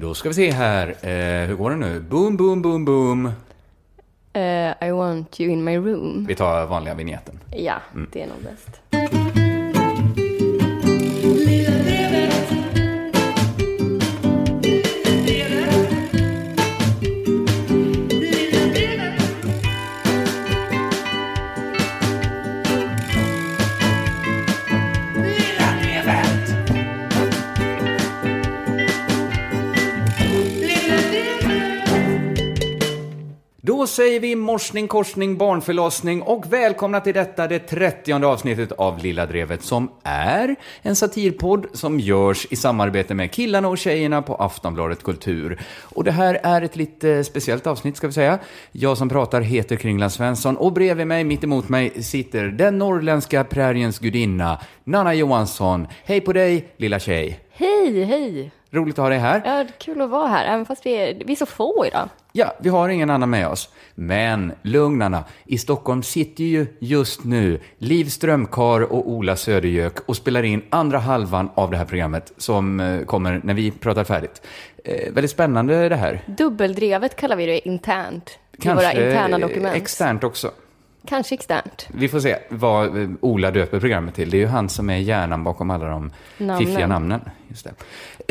Då ska vi se här. Eh, hur går det nu? Boom, boom, boom, boom. Eh, I want you in my room. Vi tar vanliga vignetten. Ja, det är nog bäst. Säger vi morsning, korsning, barnförlossning och välkomna till detta, det trettionde avsnittet av Lilla Drevet som är en satirpodd som görs i samarbete med killarna och tjejerna på Aftonbladet Kultur. Och det här är ett lite speciellt avsnitt ska vi säga. Jag som pratar heter Kringland Svensson och bredvid mig, mitt emot mig, sitter den norrländska präriens gudinna, Nanna Johansson. Hej på dig, lilla tjej. Hej, hej! Roligt att ha dig här. Ja, kul att vara här, även fast vi är, vi är så få idag. Ja, vi har ingen annan med oss. Men lugn Anna, i Stockholm sitter ju just nu Liv Strömkar och Ola Södergök och spelar in andra halvan av det här programmet som eh, kommer när vi pratar färdigt. Eh, väldigt spännande det här. Dubbeldrevet kallar vi det internt. I våra interna dokument. externt också. Kanske externt. Vi får se vad eh, Ola döper programmet till. Det är ju han som är hjärnan bakom alla de Namnen. fiffiga namnen. Just det.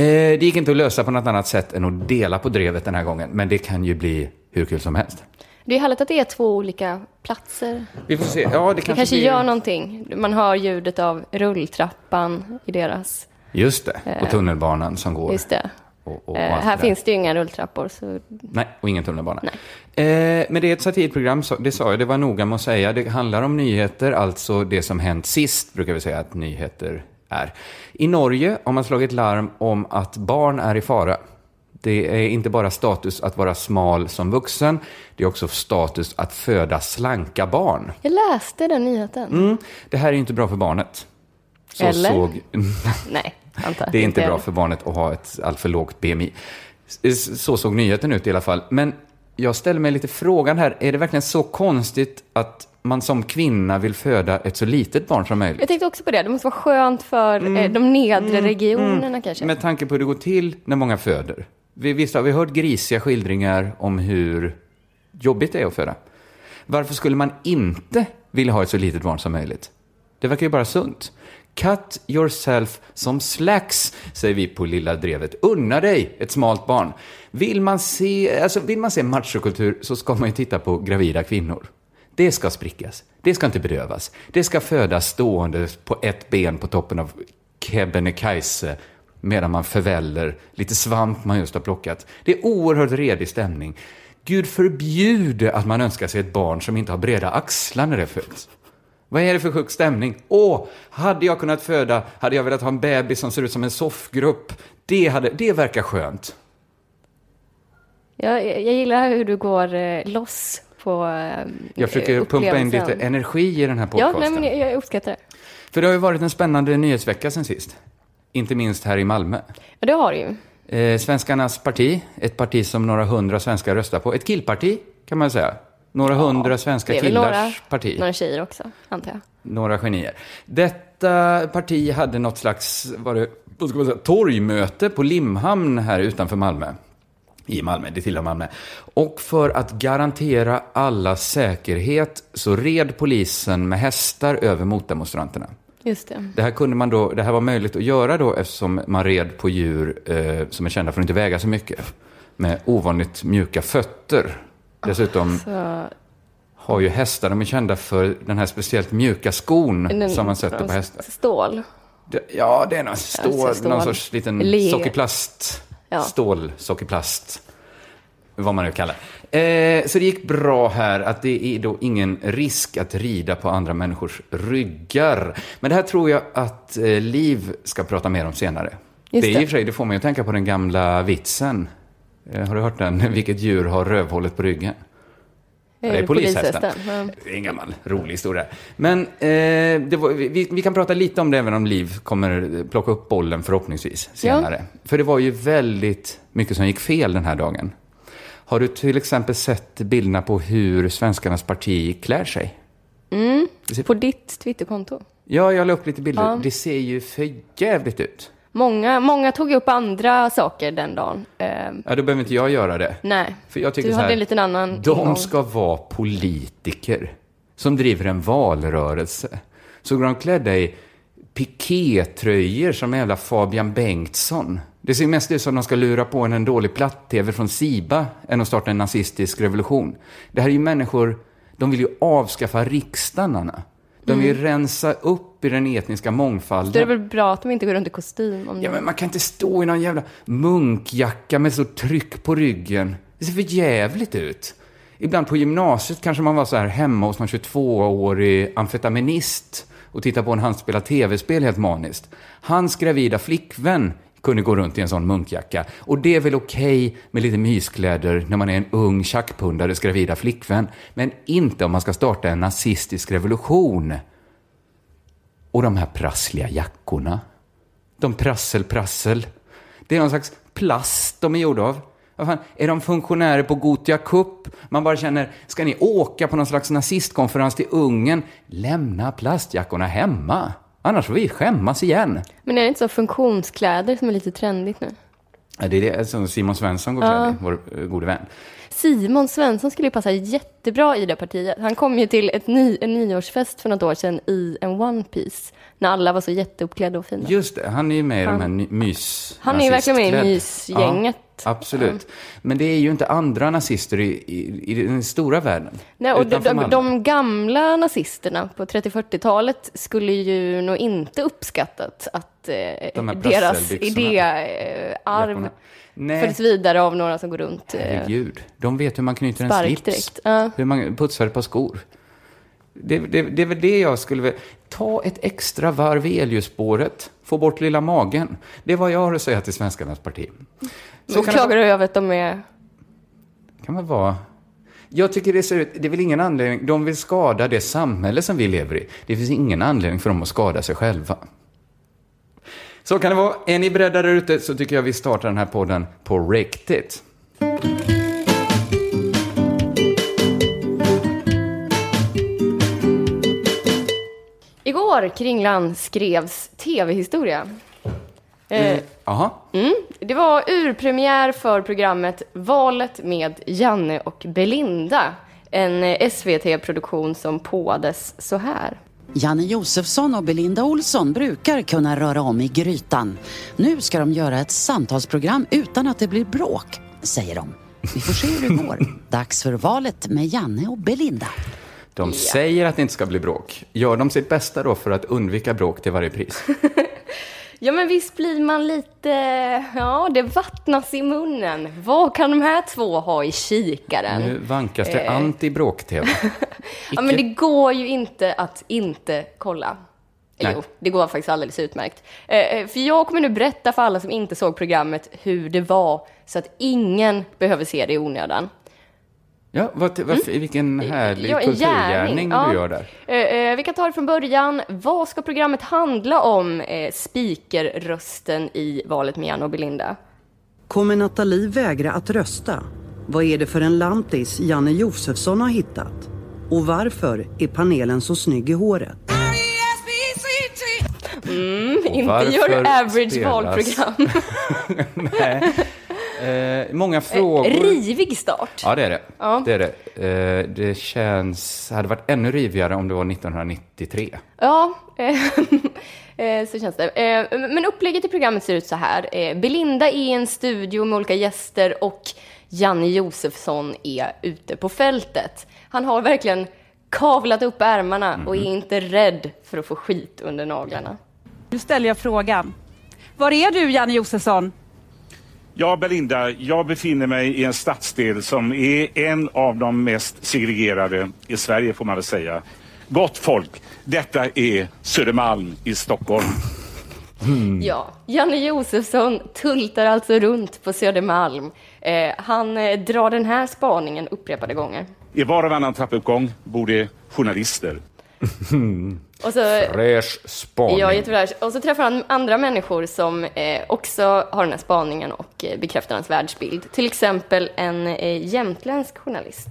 Eh, det gick inte att lösa på något annat sätt än att dela på drevet den här gången, men det kan ju bli hur kul som helst. Det är härligt att det är två olika platser. Vi får se. Ja, det Det kanske, kanske blir... gör någonting. Man hör ljudet av rulltrappan i deras... Just det, och tunnelbanan som går. Just det. Och, och Eh, här det finns det ju inga rulltrappor, så Nej, och ingen tunnelbana. Eh, men det är ett satirprogram, det sa jag, det var noga med att säga. Det handlar om nyheter, alltså det som hänt sist, brukar vi säga att nyheter är. I Norge har man slagit larm om att barn är i fara. Det är inte bara status att vara smal som vuxen, det är också status att föda slanka barn. jag läste den nyheten. Mm, det här är ju inte bra för barnet. Så Eller? såg... Nej, antar. Det är inte bra för barnet att ha ett alltför lågt BMI. Så såg nyheten ut i alla fall. Men jag ställer mig lite frågan här, är det verkligen så konstigt att man som kvinna vill föda ett så litet barn som möjligt? Jag tänkte också på det. Det måste vara skönt för eh, de nedre regionerna kanske. Med tanke på hur det går till när många föder. Vi, visst har vi hört grisiga skildringar om hur jobbigt det är att föda. Varför skulle man inte vilja ha ett så litet barn som möjligt? Det verkar ju bara sunt. Cut yourself som slacks, säger vi på Lilla Drevet. Unna dig ett smalt barn. Vill man se, alltså vill man se machokultur så ska man ju titta på gravida kvinnor. Det ska sprickas. Det ska inte bedövas. Det ska födas stående på ett ben på toppen av Kebnekaise medan man förväller lite svamp man just har plockat. Det är oerhört redig stämning. Gud förbjude att man önskar sig ett barn som inte har breda axlar när det föds. Vad är det för sjuk stämning? Åh, hade jag kunnat föda, hade jag velat ha en bebis som ser ut som en soffgrupp. Det, hade, det verkar skönt. Jag, jag gillar hur du går eh, loss på eh, Jag försöker pumpa in lite energi i den här Ja, podcasten. nej, men jag, jag uppskattar det. För det har ju varit en spännande nyhetsvecka sen sist. Inte minst här i Malmö. Ja, det har du ju. Eh, Svenskarnas parti, ett parti som några hundra svenskar röstar på. Ett killparti, kan man säga. Några hundra svenska killars några, parti. några tjejer också, antar jag. Några genier. Detta parti hade något slags var det, vad ska man säga, torgmöte på Limhamn här utanför Malmö. I Malmö, det tillhör Malmö. Och för att garantera alla säkerhet så red polisen med hästar över motdemonstranterna. Just det. Det här, kunde man då, det här var möjligt att göra då eftersom man red på djur eh, som är kända för att inte väga så mycket. Med ovanligt mjuka fötter. Dessutom Så, har ju hästar, de är kända för den här speciellt mjuka skon den- som man sätter på hästar. Stål. Det, ja, det är någon, stål, stål. någon sorts liten Le. sockerplast. Ja. Stål, sockerplast. Vad man nu kallar eh, Så det gick bra här att det är då ingen risk att rida på andra människors ryggar. Men det här tror jag att eh, Liv ska prata mer om senare. Just det är i och för sig, det får man ju tänka på den gamla vitsen. Eh, har du hört den? Vilket djur har rövhålet på ryggen? Ja, det är polishästen. Ja. Det är en gammal rolig historia. Men eh, det var, vi, vi kan prata lite om det även om Liv kommer plocka upp bollen förhoppningsvis senare. För det var ju väldigt mycket som gick fel den här dagen. Har du till exempel sett bilderna på hur svenskarnas parti klär sig? Det ser- På ditt Twitterkonto. Ja, jag la upp lite bilder. Ja. Det ser ju för jävligt ut. Många, många tog upp andra saker den dagen. Eh, Ja, då behöver inte jag göra det. nej, För jag tycker du så hade en liten annan De ska vara politiker som driver en valrörelse. Så går de klädda i pikétröjor som jävla Fabian Bengtsson. Det ser mest ut som de ska lura på en en dålig platt-tv från Siba än att starta en nazistisk revolution. Det här är ju människor, de vill ju avskaffa riksdagen, Anna. De vill rensa upp i den etniska mångfalden. Är det väl bra att de inte går runt i kostym? Ja, men man kan inte stå i någon jävla munkjacka med så tryck på ryggen. Det ser för jävligt ut. Ibland på gymnasiet kanske man var så här hemma hos någon 22-årig amfetaminist och tittade på en han spela tv-spel helt maniskt. Hans gravida flickvän kunde gå runt i en sån munkjacka. Och det är väl okej med lite myskläder när man är en ung tjackpundares gravida flickvän. Men inte om man ska starta en nazistisk revolution. Och de här prassliga jackorna. De prassel-prassel. Det är någon slags plast de är gjorda av. Vad fan, är de funktionärer på Gothia Cup? Man bara känner, ska ni åka på någon slags nazistkonferens till Ungern? Lämna plastjackorna hemma. Annars får vi skämmas igen. Men är det inte så funktionskläder som är lite trendigt nu? Ja, Det är det som Simon Svensson går klädd i, vår eh, gode vän. Simon Svensson skulle ju passa jättebra i det partiet. Han kom ju till ett ny, en nyårsfest för något år sedan i en One Piece när alla var så jätteuppklädda och fina. Just det, han är ju med i de här mys... Han är ju verkligen med i mysgänget. Absolut. Men det är ju inte andra nazister i, i, i den stora världen. Nej, och de, de, de gamla nazisterna på 30-40-talet skulle ju nog inte uppskattat att eh, De deras idéarv Jackorna. Nej. vidare av några som går runt eh, Herregud, de vet hur man knyter en slips. direkt. Ja. Hur man putsar ett par skor. Det, det, det är väl det jag skulle vilja... Ta ett extra varv i elljusspåret. Få bort lilla magen. Det är vad jag har att säga till Svenskarnas parti. Så klagar du över att de är... kan man vara. Jag tycker det ser ut... Det är väl ingen anledning... De vill skada det samhälle som vi lever i. Det finns ingen anledning för dem att skada sig själva. Så kan det vara. Är ni beredda där ute så tycker jag vi startar den här podden på riktigt. Igår, Kringlan, skrevs tv-historia. Eh, Jaha. mm, det var urpremiär för programmet Valet med Janne och Belinda. En eh, SVT-produktion som påades så här. Janne Josefsson och Belinda Olsson brukar kunna röra om i grytan. Nu ska de göra ett samtalsprogram utan att det blir bråk, säger de. Vi får se hur det går. Dags för valet med Janne och Belinda. De säger att det inte ska bli bråk. Gör de sitt bästa då för att undvika bråk till varje pris? Ja, men visst blir man lite... Ja, det vattnas i munnen. Vad kan de här två ha i kikaren? Nu vankas det Eh. anti-bråk-tv. Ja, men det går ju inte att inte kolla. Nej. jo, det går faktiskt alldeles utmärkt. Eh, eh, för jag kommer nu berätta för alla som inte såg programmet hur det var, så att ingen behöver se det i onödan. Ja, vad, varför, vilken härlig Ja, kulturgärning gärning, du ja. gör där. Eh, eh, vi kan ta det från början. Vad ska programmet handla om? Eh, Speakerrösten i valet med Janne och Belinda. Kommer Nathalie vägra att rösta? Vad är det för en lantis Janne Josefsson har hittat? Och varför är panelen så snygg i håret? Inte varför your average spelas- valprogram. Eh, många frågor. Rivig start. Ja, det är det. Ja. Det, är det. Eh, det känns... hade varit ännu rivigare om det var 1993. Ja, eh, eh, så känns det. Eh, Men upplägget i programmet ser ut så här. Eh, Belinda är i en studio med olika gäster och Janne Josefsson är ute på fältet. Han har verkligen kavlat upp ärmarna och är inte rädd för att få skit under naglarna. Nu ställer jag frågan. Var är du, Janne Josefsson? Ja, Belinda, jag befinner mig i en stadsdel som är en av de mest segregerade i Sverige får man väl säga. Gott folk, detta är Södermalm i Stockholm. Ja, Janne Josefsson tultar alltså runt på Södermalm. Eh, han eh, drar den här spaningen upprepade gånger. I var och varannan trappuppgång bor det journalister. Och så Fräsch spaning. Ja, jättefräsch. Och så träffar han andra människor som eh, också har den här spaningen och eh, bekräftar hans världsbild. Till exempel en eh, jämtländsk journalist.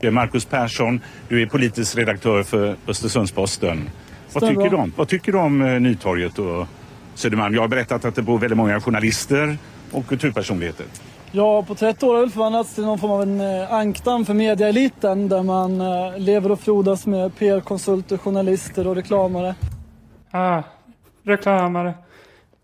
Det är Marcus Persson, du är politisk redaktör för Östersundsposten. Vad tycker, du om, vad tycker du om eh, Nytorget och Södermalm? Jag har berättat att det bor väldigt många journalister och kulturpersonligheter. Ja, på 30 år har det väl förvandlats till någon form av en eh, ankdamm för mediaeliten där man eh, lever och frodas med PR-konsulter, journalister och reklamare. Ah, reklamare.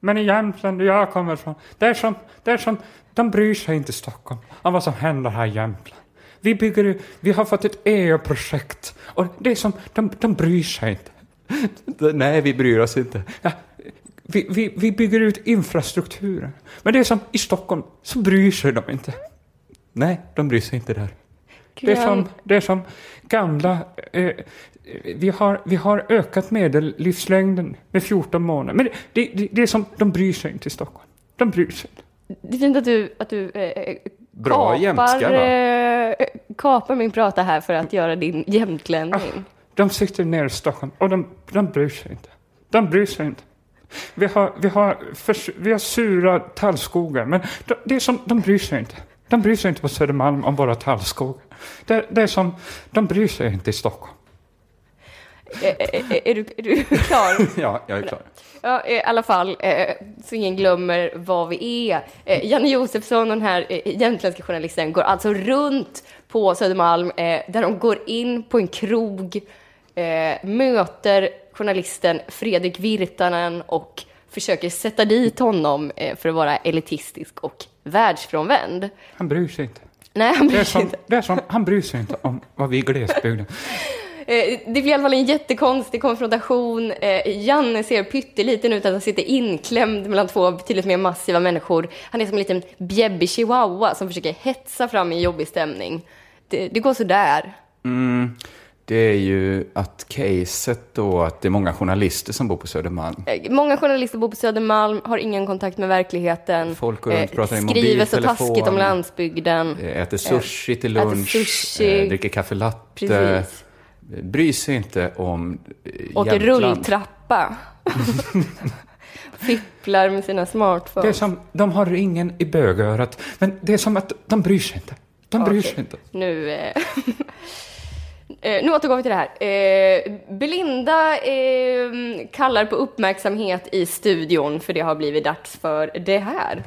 Men i Jämtland, där jag kommer ifrån, det är som, det är som, de bryr sig inte i Stockholm om vad som händer här i Jämtland. Vi bygger, vi har fått ett EU-projekt och det är som, de, de bryr sig inte. Nej, vi bryr oss inte. Ja, vi, vi, vi bygger ut infrastrukturen. Men det är som, i Stockholm så bryr sig de inte. Nej, de bryr sig inte där. Det är som, det är som gamla... Eh, vi, har, vi har ökat medellivslängden med 14 månader. Men det, det, det är som, de bryr sig inte i Stockholm. De bryr sig inte. Det är fint att du, att du eh, Bra jämtska, va? eh, kapar min prata här för att göra din jämtlänning. De sitter nere i Stockholm och de, de bryr sig inte. De bryr sig inte. Vi har, vi har, förs- vi har sura tallskogar, men de, det är som, de bryr sig inte. De bryr sig inte på Södermalm om våra tallskogar. Det, det är som, de bryr sig inte i Stockholm. Eh, är, du, är du klar? Ja, jag är klar. Ja, i alla fall, eh, så ingen glömmer vad vi är. Eh, Janne Josefsson den här eh, jämtländska journalisten går alltså runt på Södermalm där de går in på en krog, möter journalisten Fredrik Virtanen och försöker sätta dit honom eh, för att vara elitistisk och världsfrånvänd. Han bryr sig inte. Nej, han bryr sig som, inte. det är som, han bryr sig inte om vad vi i glesbygden. Eh, Det blir i alla fall en jättekonstig konfrontation. Eh, Janne ser pytteliten ut, att han sitter inklämd mellan två betydligt mer massiva människor. Han är som en liten bjäbbig chihuahua som försöker hetsa fram en jobbig stämning. Det, det går sådär. Det är ju att caset då, att det är många journalister som bor på Södermalm. Eh, Många journalister bor på Södermalm, har ingen kontakt med verkligheten. Folk går runt och pratar i Skriver så mobiltelefon. taskigt om landsbygden. Äter sushi till lunch, sushi. eh, dricker kaffe latte. Precis. Bryr sig inte om eh, Åker rulltrappa. Fipplar med sina Det är smartphones. som, de har ingen i bögörat, men det är som att de bryr sig inte. De bryr Okej. sig inte. Nu, eh, eh, nu återgår vi till det här. Eh, Belinda eh, kallar på uppmärksamhet i studion för det har blivit dags för det här.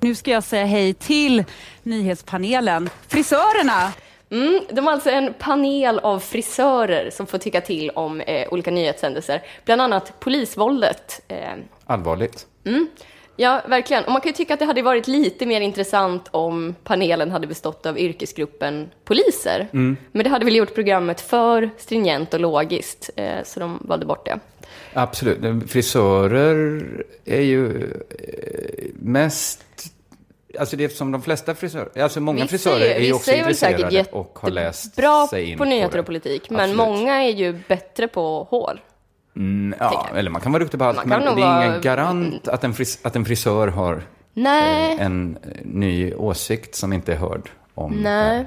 Nu ska jag säga hej till nyhetspanelen. Frisörerna! Mm, de har alltså en panel av frisörer som får tycka till om eh, olika nyhetshändelser, bland annat polisvåldet. Eh, Allvarligt. Ja, verkligen. Och man kan ju tycka att det hade varit lite mer intressant om panelen hade bestått av yrkesgruppen poliser. Men det hade väl gjort programmet för stringent och logiskt, eh, så de valde bort det. Absolut. Frisörer är ju eh, mest... Alltså det är som de flesta frisörer, alltså många Vissa frisörer är ju också är intresserade och har läst bra sig in på nyheter det. och politik, men Absolut. många är ju bättre på hår. Mm, ja, eller man kan vara duktig på allt, men det är ingen vara- garant att en, fris, att en frisör har Nej, eh, en eh, ny åsikt som inte är hörd om det nej.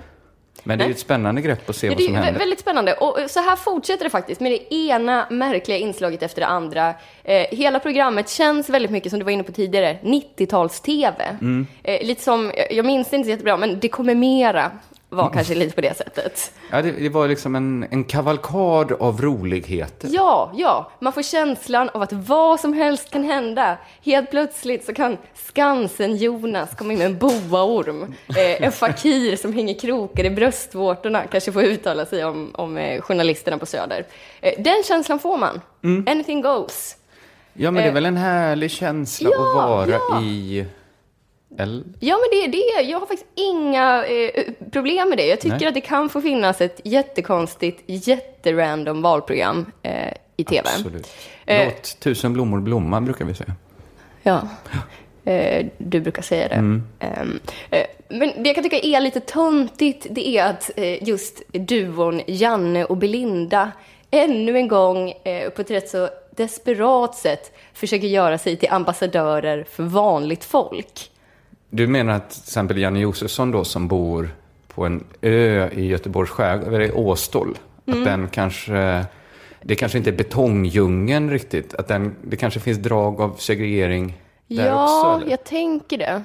Men det är ju ett spännande grepp att se Ja, vad det är som ju vä- händer. väldigt spännande. Och så här fortsätter det faktiskt med det ena märkliga inslaget efter det andra. Eh, hela programmet känns väldigt mycket, som du var inne på tidigare, 90-tals-TV. Mm. Eh, lite som, jag minns det inte så jättebra, men det kommer mera var kanske lite på det sättet. Ja, det, det var liksom en, en kavalkad av roligheter. Ja, ja, man får känslan av att vad som helst kan hända. Helt plötsligt så kan Skansen-Jonas komma in med en boaorm. Eh, en fakir som hänger krokar i bröstvårtorna kanske får uttala sig om, om eh, journalisterna på Söder. Eh, den känslan får man. Anything goes. Ja, men det är Eh, väl en härlig känsla ja, att vara ja. i... L. Ja, men det är det. Jag har faktiskt inga eh, problem med det. Jag tycker Nej. att det kan få finnas ett jättekonstigt, jätterandom valprogram eh, i TV. Absolut. Eh, Låt tusen blommor blomma, brukar vi säga. Ja. Eh, du brukar säga det. Mm. Ehm, eh, men det jag kan tycka är lite töntigt, det är att eh, just duon Janne och Belinda ännu en gång på ett rätt så desperat sätt försöker göra sig till ambassadörer för vanligt folk. Du menar att till exempel Janne Josefsson då som bor på en ö i Göteborgs skärgård, eller Åstol, Mm. att den kanske, det kanske inte är betongdjungeln riktigt, att den, det kanske finns drag av segregering där ja, också? Eller? jag tänker det.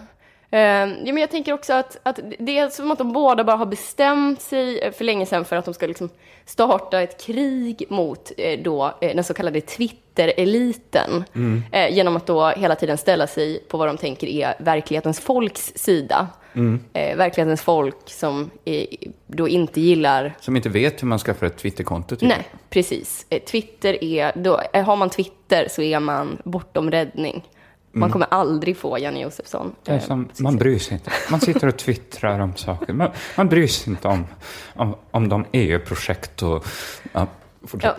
Eh, ja, men jag tänker också att, att det är som att de båda bara har bestämt sig eh, för länge sedan för att de ska liksom starta ett krig mot eh, då, eh, den så kallade Twitter-eliten. Eh, genom att då hela tiden ställa sig på vad de tänker är verklighetens folks sida. Eh, verklighetens folk som då inte gillar Som inte vet hur man skaffar ett Twitterkonto. typ. Nej, precis. Twitter är, då, har man Twitter så är man bortom räddning. Man kommer aldrig få Janne Josefsson. Eh, som, man bryr sig inte. Man sitter och twittrar om saker. Man, man bryr sig inte om, om, om de EU-projekt och... Ja. Ja.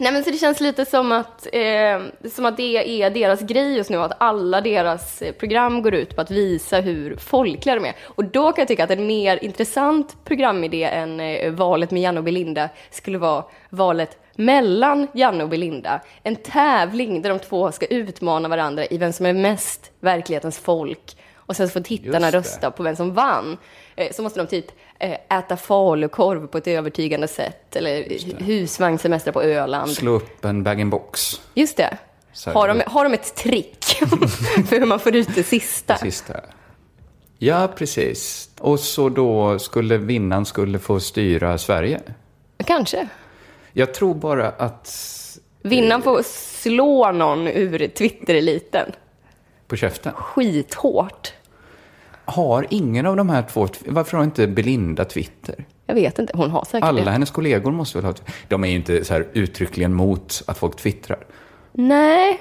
Nej, men så det känns lite som att, eh, som att det är deras grej just nu, att alla deras eh, program går ut på att visa hur folkliga de är. Och då kan jag tycka att en mer intressant programidé än eh, valet med Janne och Belinda skulle vara valet mellan Janne och Belinda. En tävling där de två ska utmana varandra i vem som är mest verklighetens folk. Och sen så får tittarna det. rösta på vem som vann. Eh, Så måste de typ eh, äta falukorv på ett övertygande sätt. Eller husvagnssemester på Öland. Slå upp en bag-in-box. Just det. Så Har de, har de ett trick för hur man får ut det sista? Sista. Ja, precis. Och så då skulle vinnaren skulle få styra Sverige. Kanske. Jag tror bara att Vinnaren får slå någon ur Twitter-eliten. på käften. Skithårt. Har ingen av de här två, varför har inte Belinda Twitter? Jag vet inte, hon har säkert Alla det. hennes kollegor måste väl ha De är ju inte så här uttryckligen mot att folk twittrar. Nej,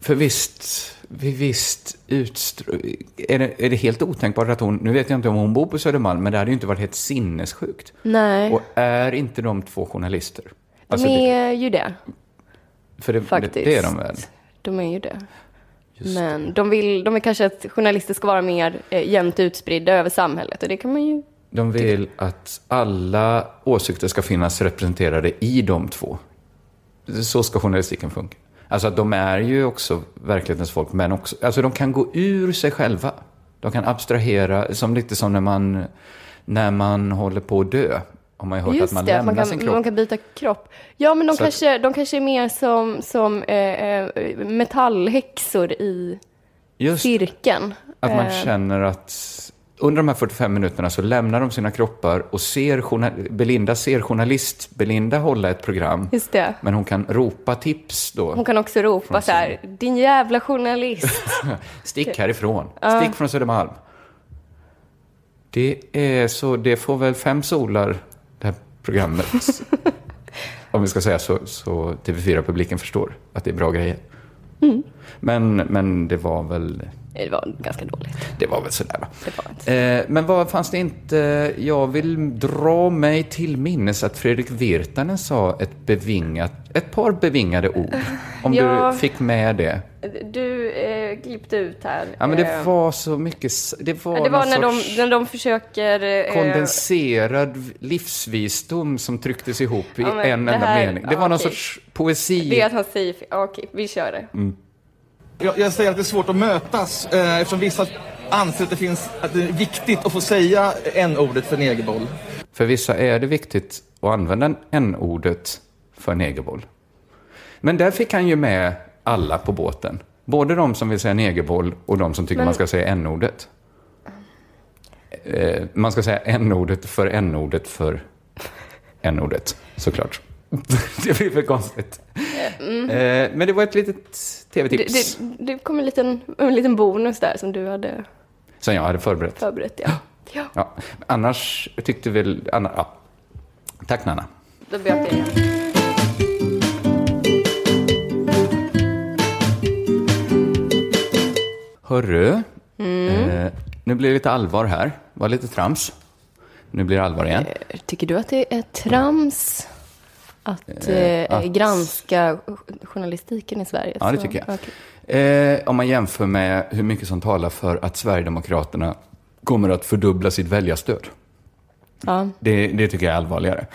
För visst, vi visst utstr- är, det, är det helt otänkbart att hon, nu vet jag inte om hon bor på Södermalm, men det hade ju inte varit helt sinnessjukt. nej. Och är inte de två journalister? Alltså, de det- är ju det, för det, faktiskt. Det, det är de väl? De är ju det. Men de vill, de vill kanske att journalister ska vara mer eh, jämnt utspridda över samhället och det kan man ju... De vill att alla åsikter ska finnas representerade i de två. Så ska journalistiken funka. Alltså att de är ju också verklighetens folk, men också, alltså de kan gå ur sig själva. De kan abstrahera, som lite som när man, när man håller på att dö. Har man ju hört att Just man det, att lämnar man sin kan, kropp. man kan byta kropp. Ja, men de, Så att- kanske, de kanske är mer som, som eh, eh, metallhäxor i Just cirkeln. att man Eh, känner att under de här 45 minuterna så lämnar de sina kroppar och ser, Belinda ser journalist Belinda hålla ett program. Just det. Men hon kan ropa tips då. Hon kan också ropa så här, din jävla journalist. Stick härifrån. Stick från Södermalm. Det är så, det får väl fem solar, det här programmet. Om vi ska säga så, så TV4-publiken förstår att det är bra grejer. Mm. Men, men det var väl, det var ganska dåligt. det var väl sådär va. Var. Eh, men vad fanns det inte, jag vill dra mig till minnes att Fredrik Virtanen sa ett bevingat, ett par bevingade ord. Om Ja. du fick med det. Du eh, klippte ut här. Ja, men det Eh, var så mycket... Det var, ja, det var när de, när de försöker... Eh, kondenserad livsvisdom som trycktes ihop i Ja, en det enda här- mening. Det var någon okej. sorts poesi. det är att han säger Okej, vi kör det. Mm. Jag, jag säger att det är svårt att mötas eh, eftersom vissa anser att det, finns, att det är viktigt att få säga n-ordet för negerboll. För vissa är det viktigt att använda n-ordet för negerboll. Men där fick han ju med alla på båten. Både de som vill säga negerboll och de som tycker Men- man ska säga n-ordet. Eh, man ska säga n-ordet för n-ordet för n-ordet, såklart. det blir för konstigt. Eh, men det var ett litet Det, tv-tips det, det kom en liten, en liten bonus där som du hade som jag hade förberett. förberett. Ja, ja Ja. Annars tyckte väl... Anna, ja. Tack Nanna. då ber jag dig. Hörru, Mm. eh, nu blir det lite allvar här. Var lite trams. Nu blir det allvar igen. Tycker du att det är trams att, Eh, eh, att- granska journalistiken i Sverige? Ja, det tycker jag. okej. Eh, om man jämför med hur mycket som talar för att Sverigedemokraterna kommer att fördubbla sitt väljarstöd. Ja. Det, det tycker jag är allvarligare.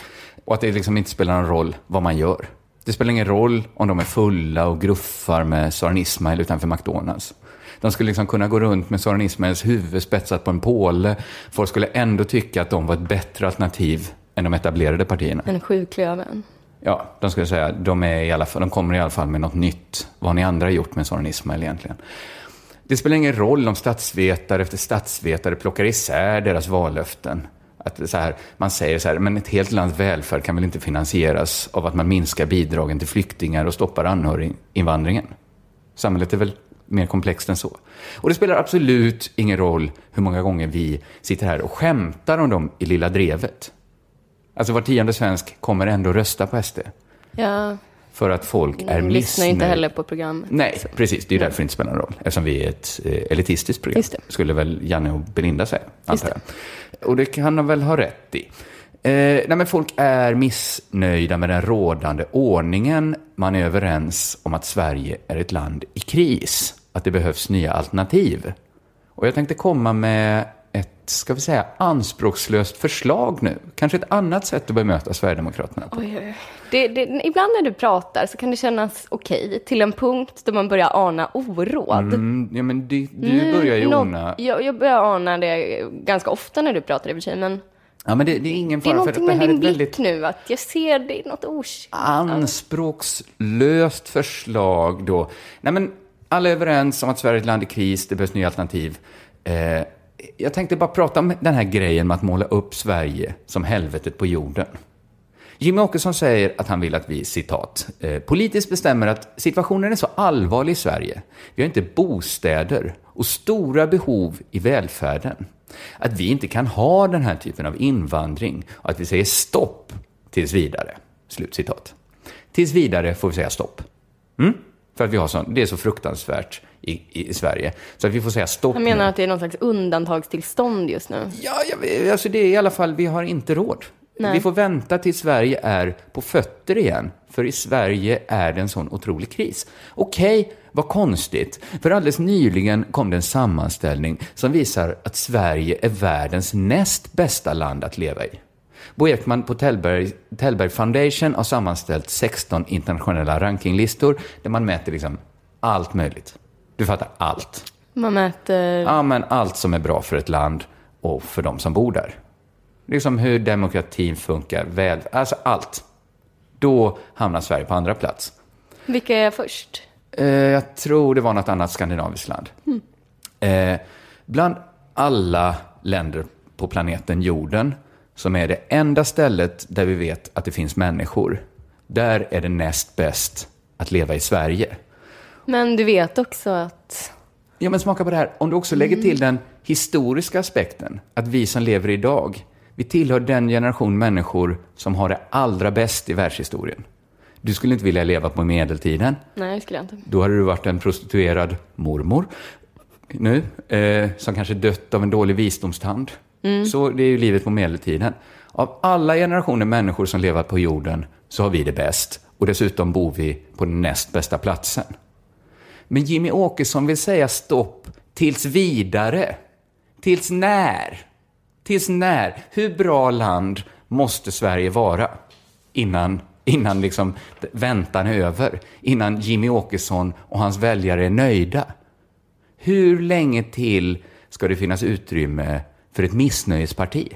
Och att det liksom inte spelar någon roll vad man gör. Det spelar ingen roll om de är fulla och gruffar med Soran Ismail utanför McDonalds. De skulle liksom kunna gå runt med Soran Ismails huvud spetsat på en påle. Folk skulle ändå tycka att de var ett bättre alternativ än de etablerade partierna. En sjuklöven. Ja, de skulle säga de, är i alla fall, de kommer i alla fall med något nytt. Vad har ni andra gjort med Soran Ismail egentligen? Det spelar ingen roll om statsvetare efter statsvetare plockar isär deras vallöften. Att så här, man säger så här, men ett helt lands välfärd kan väl inte finansieras av att man minskar bidragen till flyktingar och stoppar anhöriginvandringen. Samhället är väl mer komplext än så. Och det spelar absolut ingen roll hur många gånger vi sitter här och skämtar om dem i Lilla Drevet. Alltså var tionde svensk kommer ändå rösta på SD. Ja, För att folk är de lyssnar missnöjda. inte heller på programmet. Nej, precis. Det är därför det inte spelar någon roll. Eftersom vi är ett eh, elitistiskt program. Det. Skulle väl Janne och Belinda säga, antar jag. Och det kan de väl ha rätt i. Eh, nej, men folk är missnöjda med den rådande ordningen. Man är överens om att Sverige är ett land i kris. Att det behövs nya alternativ. Och jag tänkte komma med ska vi säga, anspråkslöst förslag nu. Kanske ett annat sätt att bemöta Sverigedemokraterna på. Oj, oj. Det, det, ibland när du pratar så kan det kännas okej till en punkt då man börjar ana oråd. Mm, ja, men du, du Nu- börjar ju ona... Jag, jag börjar ana det ganska ofta när du pratar i och för sig, men Ja, men det, det är ingen det är fara för att någonting det med här är din blick väldigt nu, att jag ser det i något okänt. anspråkslöst förslag då. Nej, men alla är överens om att Sverige är ett land i kris, det behövs nya alternativ. Eh, jag tänkte bara prata om den här grejen med att måla upp Sverige som helvetet på jorden. Jimmy Åkesson säger att han vill att vi, citat, eh, politiskt bestämmer att situationen är så allvarlig i Sverige. Vi har inte bostäder och stora behov i välfärden. Att vi inte kan ha den här typen av invandring och att vi säger stopp tills vidare. Slutcitat. Tills vidare får vi säga stopp. Mm? För att vi har sån, det är så fruktansvärt i, i, Sverige. Så att vi får säga stopp Jag menar nu. att det är någon slags undantagstillstånd just nu. Ja, jag, alltså det är i alla fall, vi har inte råd. Nej. Vi får vänta till Sverige är på fötter igen. För i Sverige är det en sån otrolig kris. Okej, vad konstigt. För alldeles nyligen kom det en sammanställning som visar att Sverige är världens näst bästa land att leva i. Bo Ekman på Tellberg, Tellberg Foundation har sammanställt 16 internationella rankinglistor där man mäter liksom allt möjligt. Du fattar, allt. Man mäter... Ja, men allt som är bra för ett land och för de som bor där. Liksom hur demokratin funkar, väl, alltså allt. Då hamnar Sverige på andra plats. Vilka är först? Eh, jag tror det var något annat skandinaviskt land. Eh, bland alla länder på planeten jorden som är det enda stället där vi vet att det finns människor, där är det näst bäst att leva i Sverige. Men du vet också att... Ja, men smaka på det här. Om du också lägger till den historiska aspekten, att vi som lever idag, vi tillhör den generation människor som har det allra bäst i världshistorien. Du skulle inte vilja leva på medeltiden. Nej, det skulle jag inte. Då hade du varit en prostituerad mormor nu, eh, som kanske dött av en dålig visdomstand. Så det är ju livet på medeltiden. Av alla generationer människor som lever på jorden så har vi det bäst. Och dessutom bor vi på den näst bästa platsen. Men Jimmy Åkesson vill säga stopp tills vidare. Tills när? Tills när? Hur bra land måste Sverige vara innan, innan liksom väntan är över? Innan Jimmy Åkesson och hans väljare är nöjda? Hur länge till ska det finnas utrymme för ett missnöjesparti?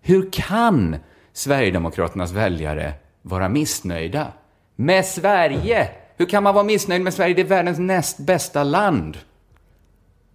Hur kan Sverigedemokraternas väljare vara missnöjda med Sverige? Hur kan man vara missnöjd med Sverige? Det är världens näst bästa land.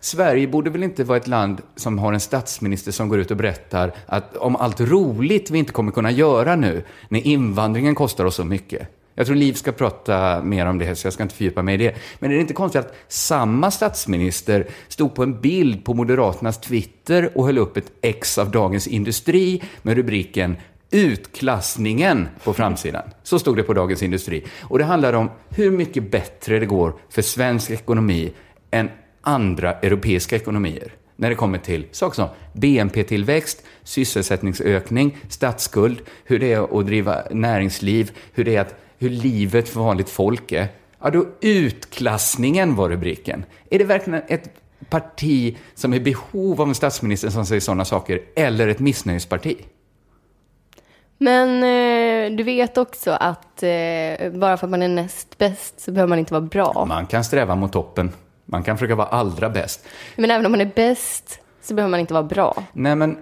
Sverige borde väl inte vara ett land som har en statsminister som går ut och berättar att om allt roligt vi inte kommer kunna göra nu, när invandringen kostar oss så mycket. Jag tror Liv ska prata mer om det, så jag ska inte fördjupa mig i det. Men är det inte konstigt att samma statsminister stod på en bild på Moderaternas Twitter och höll upp ett ex av Dagens Industri med rubriken Utklassningen på framsidan. Så stod det på Dagens Industri. Och det handlar om hur mycket bättre det går för svensk ekonomi än andra europeiska ekonomier. När det kommer till saker som BNP-tillväxt, sysselsättningsökning, statsskuld, hur det är att driva näringsliv, hur det är att, hur livet för vanligt folk är. Ja, då utklassningen var rubriken. Är det verkligen ett parti som är i behov av en statsminister som säger sådana saker, eller ett missnöjesparti? Men eh, du vet också att eh, bara för att man är näst bäst så behöver man inte vara bra. Man kan sträva mot toppen. Man kan försöka vara allra bäst. Men även om man är bäst så behöver man inte vara bra. Nej, men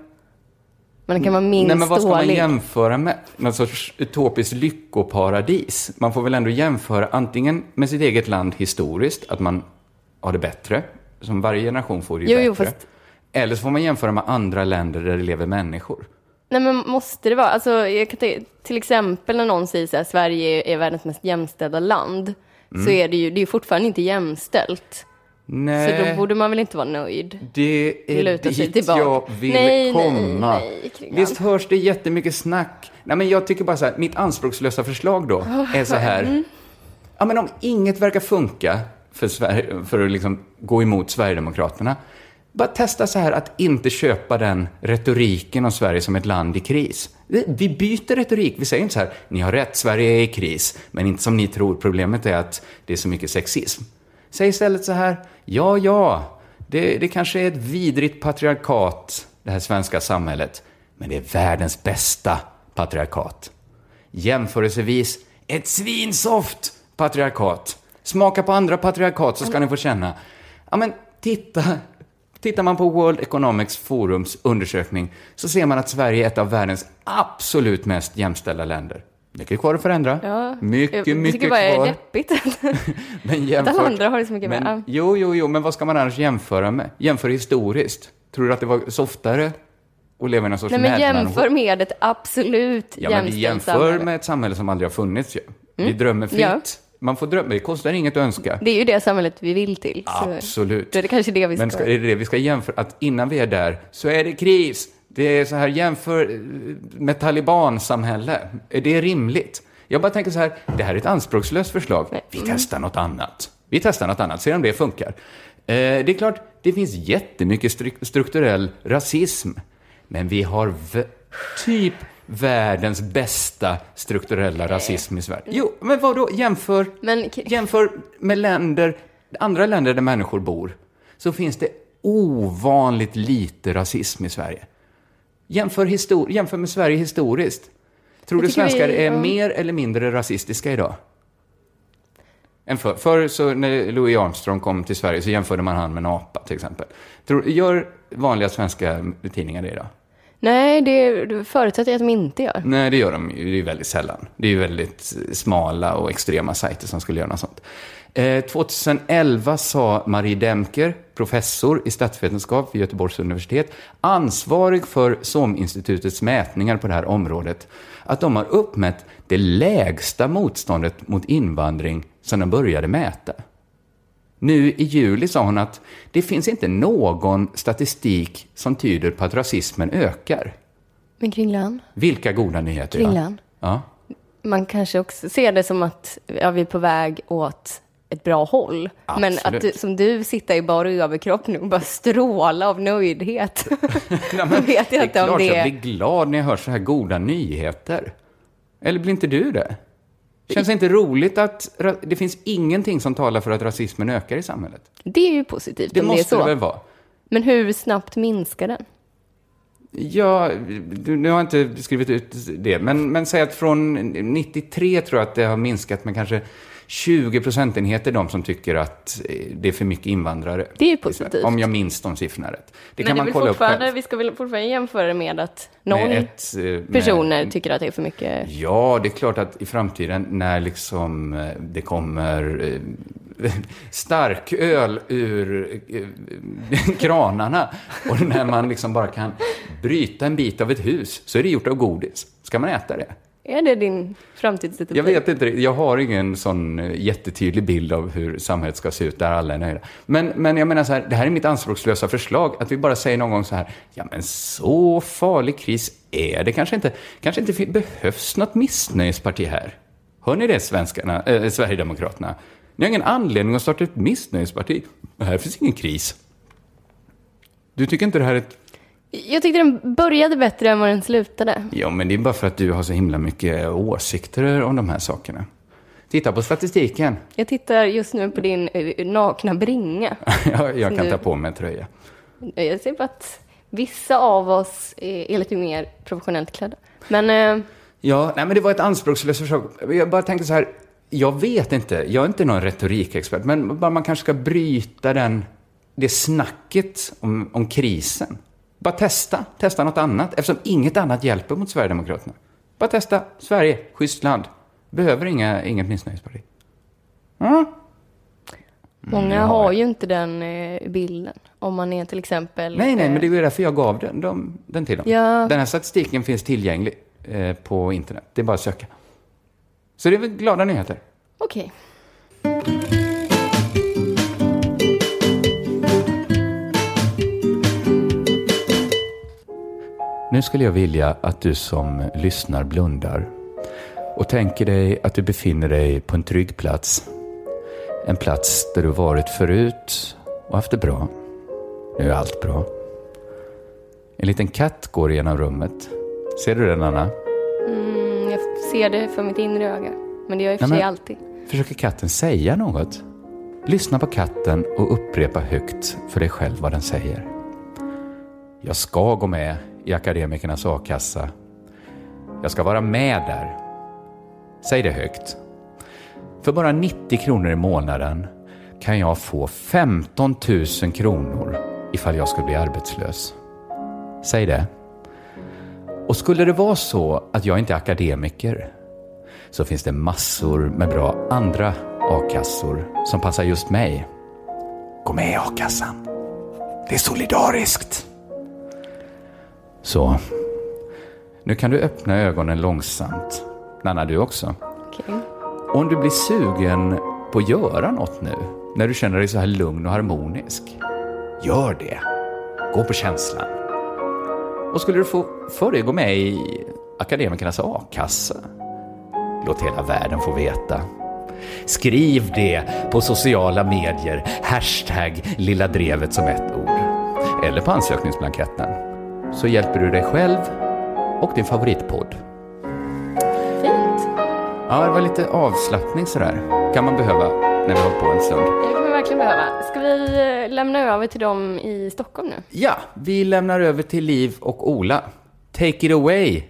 Man kan vara minst Nej, men vad ska man dålig. jämföra med? Någon sorts utopiskt lyckoparadis? Man får väl ändå jämföra antingen med sitt eget land historiskt, att man har det bättre, som varje generation får det ju Jo, bättre. jo, fast- Eller så får man jämföra med andra länder där det lever människor. Nej men måste det vara, alltså jag kan ta, till exempel när någon säger här, Sverige är världens mest jämställda land, Mm. så är det ju, det är fortfarande inte jämställt. Nej, Så då borde man väl inte vara nöjd. det är luta dit tillbaka. jag vill Nej, nej, komma. nej, Kringlan. Visst hörs det jättemycket snack? Nej, men jag tycker bara så här, mitt anspråkslösa förslag då är så här. Mm. Ja, men om inget verkar funka för, Sverige, för att liksom gå emot Sverigedemokraterna, bara testa så här att inte köpa den retoriken om Sverige som ett land i kris. Vi vi byter retorik. Vi säger inte så här, ni har rätt, Sverige är i kris, men inte som ni tror. Problemet är att det är så mycket sexism. Säg istället så här, ja, ja, det, det kanske är ett vidrigt patriarkat, det här svenska samhället, men det är världens bästa patriarkat. Jämförelsevis ett svinsoft patriarkat. Smaka på andra patriarkat så ska ni få känna. Ja, men titta. Tittar man på World Economics Forums undersökning så ser man att Sverige är ett av världens absolut mest jämställda länder. Mycket kvar att förändra. Ja, mycket, jag mycket tycker bara det är kvar. deppigt Men jämfört, alla andra har det så mycket men. Jo, jo, jo, men vad ska man annars jämföra med? Jämför historiskt. Tror du att det var softare att leva i någon sorts Nej men jämför med ett absolut Ja, men vi jämställt jämför samhälle. med ett samhälle som aldrig har funnits ju. Vi Mm. drömmer fritt. Ja. Man får drömma, det kostar inget att önska. Det är ju det samhället vi vill till. Absolut. Då är det kanske det vi ska... Men ska, är det det vi ska jämföra? Att innan vi är där så är det kris. Det är så här, jämför eh, med talibansamhälle. Är det rimligt? Jag bara tänker så här, det här är ett anspråkslöst förslag. Vi Mm. testar något annat. Vi testar något annat, ser om det funkar. Eh, det är klart, det finns jättemycket stru- strukturell rasism. Men vi har typ världens bästa strukturella rasism i Sverige. Jo, men vadå? Jämför, Men- jämför med länder, andra länder där människor bor, så finns det ovanligt lite rasism i Sverige. Jämför, histor- jämför med Sverige historiskt. Tror du tycker vi- svenskar är ja. mer eller mindre rasistiska idag? Än förr. Förr så när Louis Armstrong kom till Sverige så jämförde man han med en apa till exempel. Tror, gör vanliga svenska tidningar det idag? Nej, det, det förutsätter jag att de inte gör. Nej, det gör de ju. Det är väldigt sällan. Det är ju väldigt smala och extrema sajter som skulle göra något sånt. Eh, 2011 sa Marie Demker, professor i statsvetenskap vid Göteborgs universitet, ansvarig för SOM-institutets mätningar på det här området, att de har uppmätt det lägsta motståndet mot invandring sedan de började mäta. Nu i juli sa hon att det finns inte någon statistik som tyder på att rasismen ökar. Men Kringlan, Vilka goda nyheter. Kringlan. Ja. man kanske också ser det som att ja, vi är på väg åt ett bra håll. Men att Absolut. du, som du sitta i bara överkropp nu och bara stråla av nöjdhet. Ja, Då vet jag det är inte om klart det jag är... blir glad när jag hör så här goda nyheter. Eller blir inte du det? Känns det inte roligt att det finns ingenting som talar för att rasismen ökar i samhället? Det är ju positivt Det om det är måste så. det väl vara? Men hur snabbt minskar den? Ja, nu har jag inte skrivit ut det, men, men säg att från 93 tror jag att det har minskat med kanske 20 procentenheter de som tycker att eh, det är för mycket invandrare. Det är positivt. Om jag minns de siffrorna rätt. Det Men kan det man kolla upp själv. vi ska väl fortfarande jämföra det med att någon Med ett, eh, med- personer tycker att det är för mycket. Ja, det är klart att i framtiden när liksom eh, det kommer eh, starköl ur kranarna och när man liksom bara kan bryta en bit av ett hus så är det gjort av godis. Ska man äta det? Är det din framtidsutopi? Jag vet inte, jag har ingen sån eh, jättetydlig bild av hur samhället ska se ut där alla är nöjda. Men, men jag menar så här, det här är mitt anspråkslösa förslag, att vi bara säger någon gång så här, ja men så farlig kris är det kanske inte. Kanske inte behövs något missnöjesparti här. Hör ni det, svenskarna, äh, Sverigedemokraterna? Ni har ingen anledning att starta ett missnöjesparti. Här finns ingen kris. Du tycker inte det här är ett... Jag tyckte den började bättre än vad den slutade. Ja, men det är bara för att du har så himla mycket åsikter om de här sakerna. Titta på statistiken. Jag tittar just nu på din eh, nakna bringa. jag jag kan Nu- ta på mig en tröja. Jag ser på att vissa av oss är är lite mer professionellt klädda. Men eh, Ja, nej men det var ett anspråkslöst försök. Jag bara tänkte så här, jag vet inte, jag är inte någon retorikexpert, men bara man kanske ska bryta den, det snacket om, om krisen. Bara testa, testa något annat, eftersom inget annat hjälper mot Sverigedemokraterna. Bara testa, Sverige, schysst land. Behöver inga, inget missnöjesparti. Mm. Många har har ju inte den eh, bilden. Om man är till exempel... Nej, nej, eh, men det är ju därför jag gav den, dem, den till dem. Ja. Den här statistiken finns tillgänglig eh, på internet. Det är bara att söka. Så det är väl glada nyheter. Okej. Nu skulle jag vilja att du som lyssnar blundar och tänker dig att du befinner dig på en trygg plats. En plats där du varit förut och haft det bra. Nu är allt bra. En liten katt går genom rummet. Ser du den, Anna? Mm, jag ser det för mitt inre öga. Men det gör jag i och för sig alltid. Försöker katten säga något? Lyssna på katten och upprepa högt för dig själv vad den säger. Jag ska gå med i akademikernas a-kassa. Jag ska vara med där. Säg det högt. För bara 90 kronor i månaden kan jag få 15 000 kronor ifall jag skulle bli arbetslös. Säg det. Och skulle det vara så att jag inte är akademiker så finns det massor med bra andra a-kassor som passar just mig. Gå med i a-kassan. Det är solidariskt. Så. Nu kan du öppna ögonen långsamt. Nanna, du också. Okej. Om du blir sugen på att göra något nu, när du känner dig så här lugn och harmonisk, gör det. Gå på känslan. Och skulle du få för dig gå med i akademikernas a-kassa, låt hela världen få veta. Skriv det på sociala medier, hashtag lilla drevet som ett ord. Eller på ansökningsblanketten. Så hjälper du dig själv och din favoritpodd. Fint. Ja, det var lite avslappning sådär. Kan man behöva när vi har på en stund. Det kan vi verkligen behöva. Ska vi eh, lämna över till dem i Stockholm nu? Ja, vi lämnar över till Liv och Ola. Take it away!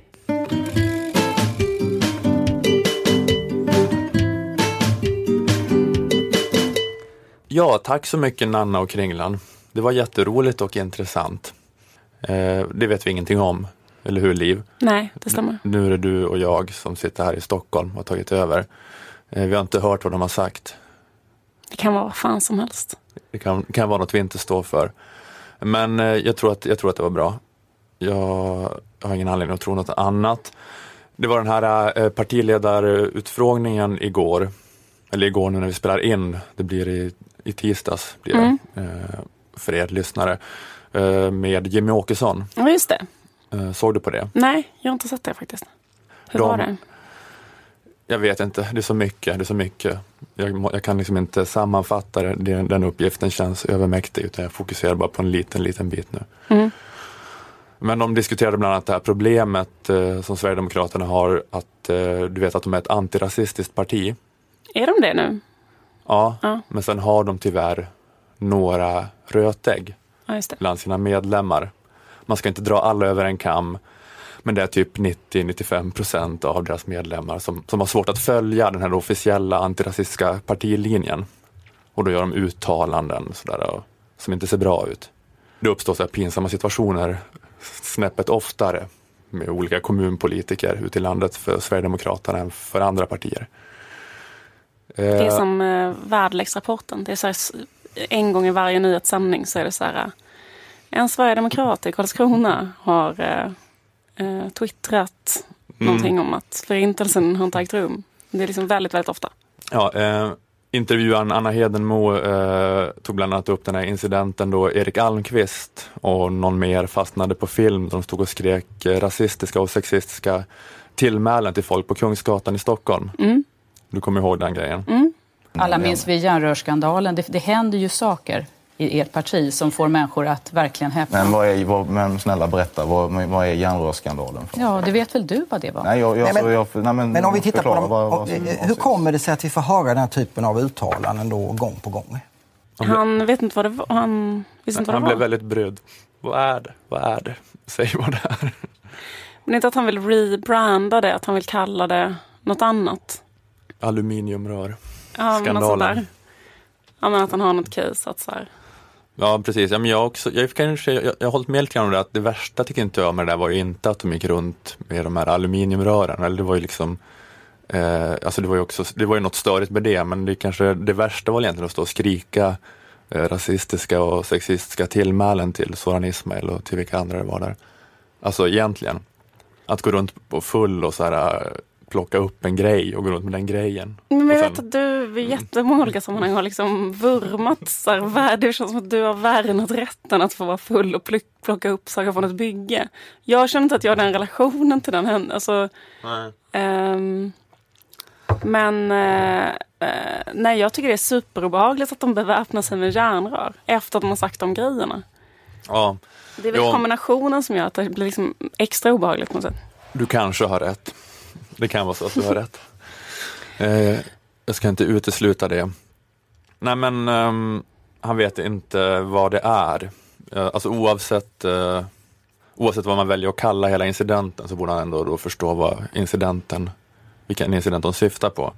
Ja, tack så mycket Nanna och Kringlan. Det var jätteroligt och intressant. Eh, det vet vi ingenting om, eller hur Liv? Nej, det stämmer. Nu är det du och jag som sitter här i Stockholm och har tagit över. Eh, vi har inte hört vad de har sagt. Det kan vara vad fan som helst. Det kan, kan vara något vi inte står för. Men eh, jag, tror att, jag tror att det var bra. Jag har ingen anledning att tro något annat. Det var den här partiledarutfrågningen igår, eller igår nu när vi spelar in, det blir i, i tisdags blir det, eh, för er lyssnare, med Jimmy Åkesson. Ja, just det. Eh, såg du på det? Nej, jag har inte sett det faktiskt. Hur De- var det? Jag vet inte, det är så mycket, det är så mycket. Jag, jag kan liksom inte sammanfatta det, den, den uppgiften känns övermäktig utan jag fokuserar bara på en liten, liten bit nu. Mm. Men de diskuterade bland annat det här problemet eh, som Sverigedemokraterna har, att eh, du vet att de är ett antirasistiskt parti. Är de det nu? Ja, Ja. men sen har de tyvärr några rötägg Ja, bland sina medlemmar. Man ska inte dra alla över en kam, men det är typ 90-95 procent av deras medlemmar som, som har svårt att följa den här officiella antirasistiska partilinjen. Och då gör de uttalanden sådär, och, som inte ser bra ut. Det uppstår så pinsamma situationer snäppet oftare med olika kommunpolitiker ute i landet för Sverigedemokraterna än för andra partier. Det är Eh, som eh, väderleksrapporten. Det är så en gång i varje nyhetssändning så är det så här. En sverigedemokrat i Karlskrona har eh, eh, twittrat Mm. någonting om att förintelsen har inte ägt rum. Det är liksom väldigt, väldigt ofta. Ja, eh, intervjuaren Anna Hedenmo eh, tog bland annat upp den här incidenten då Erik Almqvist och någon mer fastnade på film. De stod och skrek eh, rasistiska och sexistiska tillmälen till folk på Kungsgatan i Stockholm. Mm. Du kommer ihåg den grejen? Mm. Alla minns vi järnrörsskandalen. Det, det händer ju saker i ert parti som får människor att verkligen häpna. Men, vad är, vad, men snälla berätta, vad, vad är järnrörsskandalen? för? Ja, det vet väl du vad det var? Nej, jag, jag, Nej, men- jag, nej, men, Men om vi tittar på dem, vad- vad eh, hur avses. kommer det sig att vi får höra den här typen av uttalanden då gång på gång? Han vet inte vad det var. Han visste inte vad Han det var. blev väldigt brydd. Vad är det? Vad är det? Säg vad det är. Men inte att han vill rebranda det, att han vill kalla det något annat. Aluminiumrör. Ja, sånt Skandalen. Ja, men att han har något case. Att så här. Ja, precis. Ja, men jag, också, jag, kanske, jag, jag har hållit med lite grann om det att det värsta tycker inte jag med det där var ju inte att de gick runt med de här aluminiumrören. Eller det var ju liksom Eh, alltså det var ju också, det var ju något störigt med det, men det kanske, det värsta var egentligen att stå och skrika eh, rasistiska och sexistiska tillmälen till Soran Ismail och till vilka andra det var där. Alltså egentligen, att gå runt på full och så här, plocka upp en grej och gå runt med den grejen. Men jag sen- vet att du i jättemånga olika sammanhang har liksom vurmat. Så här, vär- det känns som att du har värnat rätten att få vara full och plock- plocka upp saker från ett bygge. Jag känner inte att jag har den relationen till den. Alltså, ehm, men eh, eh, nej, jag tycker det är superobehagligt att de beväpnar sig med järnrör efter att de har sagt de grejerna. Ja, Det är väl Jo. kombinationen som gör att det blir liksom extra obehagligt på något sätt. du kanske har rätt. Det kan vara så att du har rätt. Eh, jag ska inte utesluta det. Nej men um, han vet inte vad det är. Eh, alltså oavsett, eh, oavsett vad man väljer att kalla hela incidenten så borde han ändå då förstå vad incidenten, vilken incident de syftar på.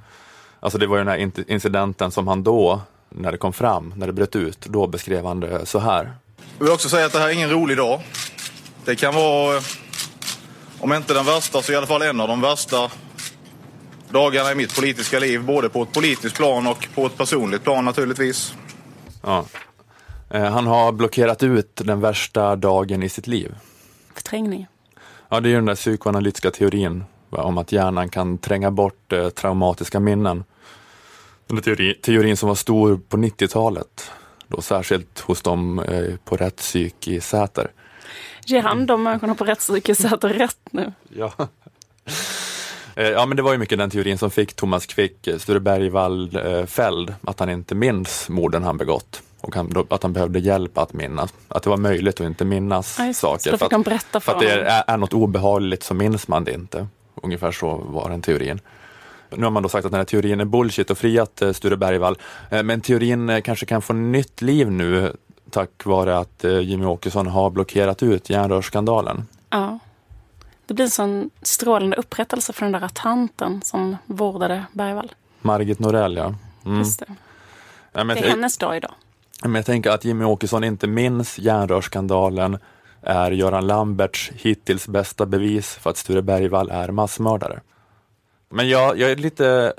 Alltså det var ju den här incidenten som han då, när det kom fram, när det bröt ut, då beskrev han det så här. Jag vill också säga att det här är ingen rolig dag. Det kan vara, om inte den värsta, så i alla fall en av de värsta dagarna i mitt politiska liv. Både på ett politiskt plan och på ett personligt plan naturligtvis. Ja. Eh, han har blockerat ut den värsta dagen i sitt liv. Förträngning. Ja, det är ju den där psykoanalytiska teorin om att hjärnan kan tränga bort eh, traumatiska minnen. Den där teori, teorin som var stor på 90-talet, då särskilt hos dem eh, på rättspsyk i Säter. Ger han de människorna på rättspsykiater rätt nu? Ja. Eh, Ja, men det var ju mycket den teorin som fick Thomas Quick, eh, Sture Bergvall eh, fälld, att han inte minns morden han begått och han, att han behövde hjälp att minnas. Att det var möjligt att inte minnas Ja, saker. För att, för för att det är, är något obehagligt så minns man det inte. Ungefär så var den teorin. Nu har man då sagt att den här teorin är bullshit och friat Sture Bergvall. Men teorin kanske kan få nytt liv nu tack vare att eh, Jimmy Åkesson har blockerat ut järnrörsskandalen. Ja. Det blir en sån strålande upprättelse för den där tanten som vårdade Bergvall. Margit Norell, ja. Mm. Just det. Ja, Det är jag- hennes dag idag. Men jag tänker att Jimmy Åkesson inte minns järnrörsskandalen är Göran Lamberts hittills bästa bevis för att Sture Bergvall är massmördare. Men jag, jag är lite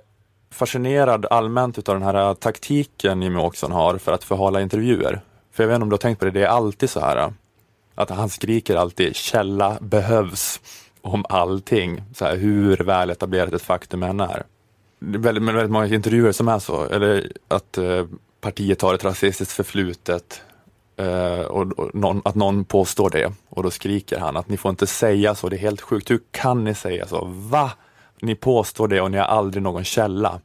fascinerad allmänt utav den här taktiken Jimmy Åkesson har för att förhala intervjuer. För jag vet inte om du har tänkt på det, det är alltid så här äh, att han skriker alltid källa behövs om allting, så här, hur väl etablerat ett faktum än är. Det är väldigt, väldigt många intervjuer som är så, eller att eh, partiet har ett rasistiskt förflutet eh, och, och någon, att någon påstår det och då skriker han att ni får inte säga så, det är helt sjukt, hur kan ni säga så? Va? Ni påstår det och ni har aldrig någon källa.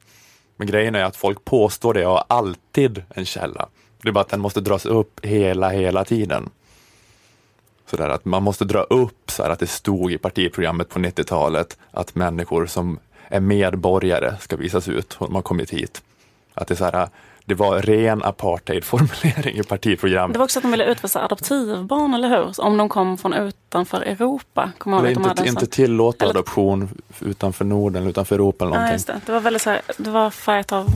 Men grejen är att folk påstår det och har alltid en källa. Det är bara att den måste dras upp hela, hela tiden. Sådär att man måste dra upp så här att det stod i partiprogrammet på 90-talet att människor som är medborgare ska visas ut de har kommit hit. Att det, är så här, det var ren apartheidformulering i partiprogrammet. Det var också att de ville utvisa adoptivbarn, eller hur? Om de kom från utanför Europa. Jag Eller de inte, inte tillåta Eller- adoption utanför Norden, utanför Europa eller Ja, någonting. just det. Det var väldigt så här, det var färgat av,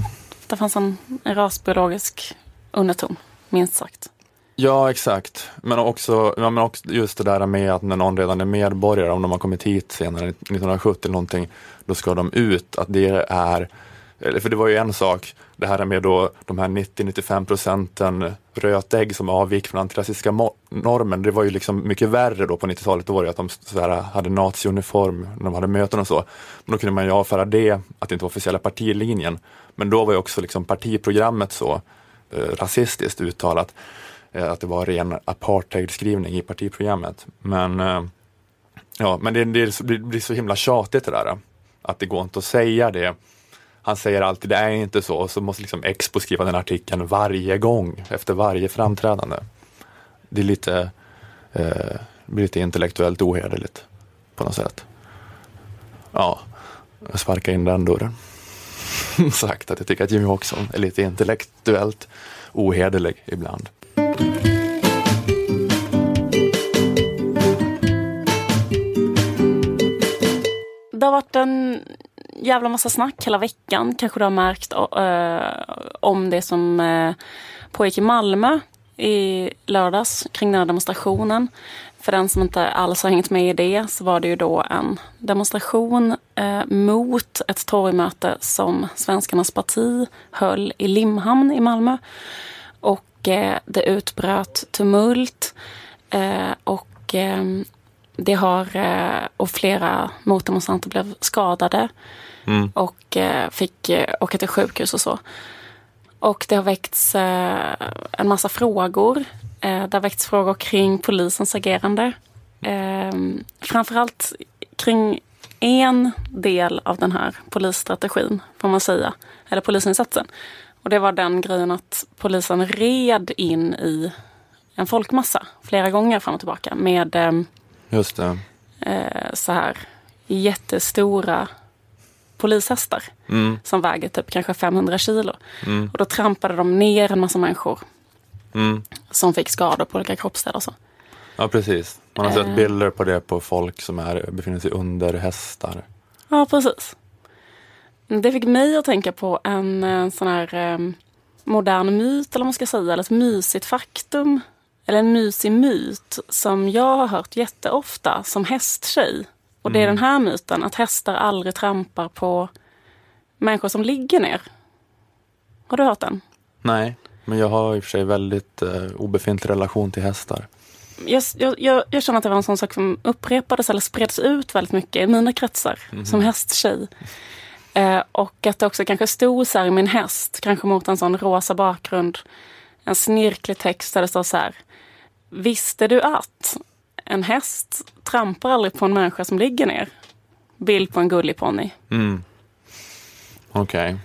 det fanns en rasbiologisk underton, minst sagt. Ja, exakt. Men också, ja, men också just det där med att när någon redan är medborgare, om de har kommit hit senare, 1970 eller någonting, då ska de ut. Att det är, eller för det var ju en sak, det här med då de här 90-95 procenten rötägg som avgick från antirasistiska normen. Det var ju liksom mycket värre då på 90-talet. Då var det ju att de så här, hade naziuniform när de hade möten och så. Men då kunde man ju avfärda det, att det inte var officiella partilinjen. Men då var ju också liksom partiprogrammet så Eh, rasistiskt uttalat eh, att det var ren apartheidskrivning i partiprogrammet. Men, eh, ja, men det, det, det blir så himla tjatigt det där. Att det går inte att säga det. Han säger alltid det är inte så och så måste liksom Expo skriva den artikeln varje gång efter varje framträdande. Det är lite, eh, blir lite intellektuellt ohederligt på något sätt. Ja, jag sparkar in den dörren. Sagt att jag tycker att Jimmy Åkesson är lite intellektuellt ohederlig ibland. Det har varit en jävla massa snack hela veckan, kanske du har märkt, uh, om det som uh, pågick i Malmö i lördags kring den här demonstrationen för den som inte alls har hängt med i det så var det ju då en demonstration eh, mot ett torgmöte som Svenskarnas parti höll i Limhamn i Malmö. Och eh, det utbröt tumult eh, och eh, det har eh, och flera motdemonstranter blev skadade Mm. och eh, fick åka till sjukhus och så. Och det har väckts en massa frågor. Eh, det har väckts frågor kring polisens agerande. Eh, framförallt kring en del av den här polisstrategin, får man säga. Eller polisinsatsen. Och det var den grejen att polisen red in i en folkmassa flera gånger fram och tillbaka med eh, eh, så här jättestora polishästar Mm. som väger typ kanske 500 kilo. Mm. Och då trampade de ner en massa människor Mm. som fick skador på olika kroppsdelar så. Ja, precis. Man har Eh. sett bilder på det på folk som är, befinner sig under hästar. Ja, precis. Det fick mig att tänka på en eh, sån här eh, modern myt, eller vad man ska säga, eller ett mysigt faktum. Eller en mysig myt som jag har hört jätteofta som hästtjej. Och det är Mm. den här myten, att hästar aldrig trampar på människor som ligger ner. Har du hört den? Nej, men jag har i och för sig väldigt eh, obefintlig relation till hästar. Jag, jag, jag, känner att det var en sån sak som upprepades eller spreds ut väldigt mycket i mina kretsar Mhm. som hästtjej. Eh, och att det också kanske stod så här i min häst, kanske mot en sån rosa bakgrund, en snirklig text där det står så här. Visste du att en häst trampar aldrig på en människa som ligger ner? Bild på en gullig ponny. Mm. Okej.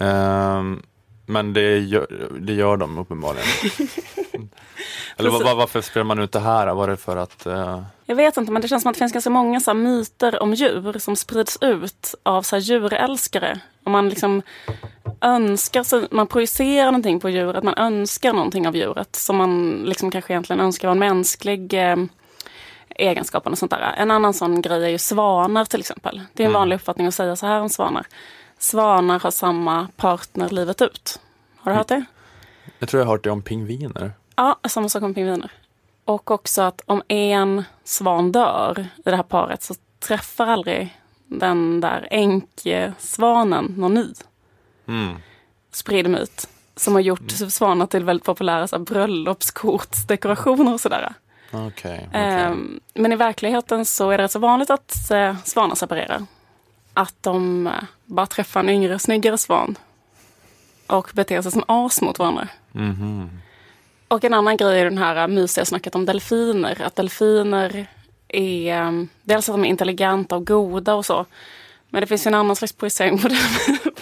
Ehm, men det gör, det gör de uppenbarligen. Eller var, var, varför spelar man ut det här? Var det för att... eh, Jag vet inte, men det känns som att det finns ganska många så här, myter om djur som sprids ut av så här, djurälskare. Och man liksom önskar sig, man projicerar någonting på djuret, man önskar någonting av djuret som man liksom kanske egentligen önskar var en mänsklig eh, egenskap och sånt där. En annan sån grej är ju svanar till exempel. Det är en Mm. vanlig uppfattning att säga så här om svanar. Svanar har samma partner livet ut. Har du hört det? jag tror jag har hört det om pingviner. Ja, samma sak om pingviner. Och också att om en svan dör i det här paret så träffar aldrig den där änkesvanen någon ny. Mm. Spridd myt. Som har gjort svanar till väldigt populära så här, bröllopskortsdekorationer och sådär. Okej. Ehm, men i verkligheten så är det rätt så vanligt att eh, svanar separerar. Att de eh, bara träffar en yngre, snyggare svan. Och beter sig som as mot varandra. Mhm. Och en annan grej är den här mysiga snacket om delfiner. Att delfiner är um, dels att de är intelligenta och goda och så. Men det finns ju en annan slags projicering på,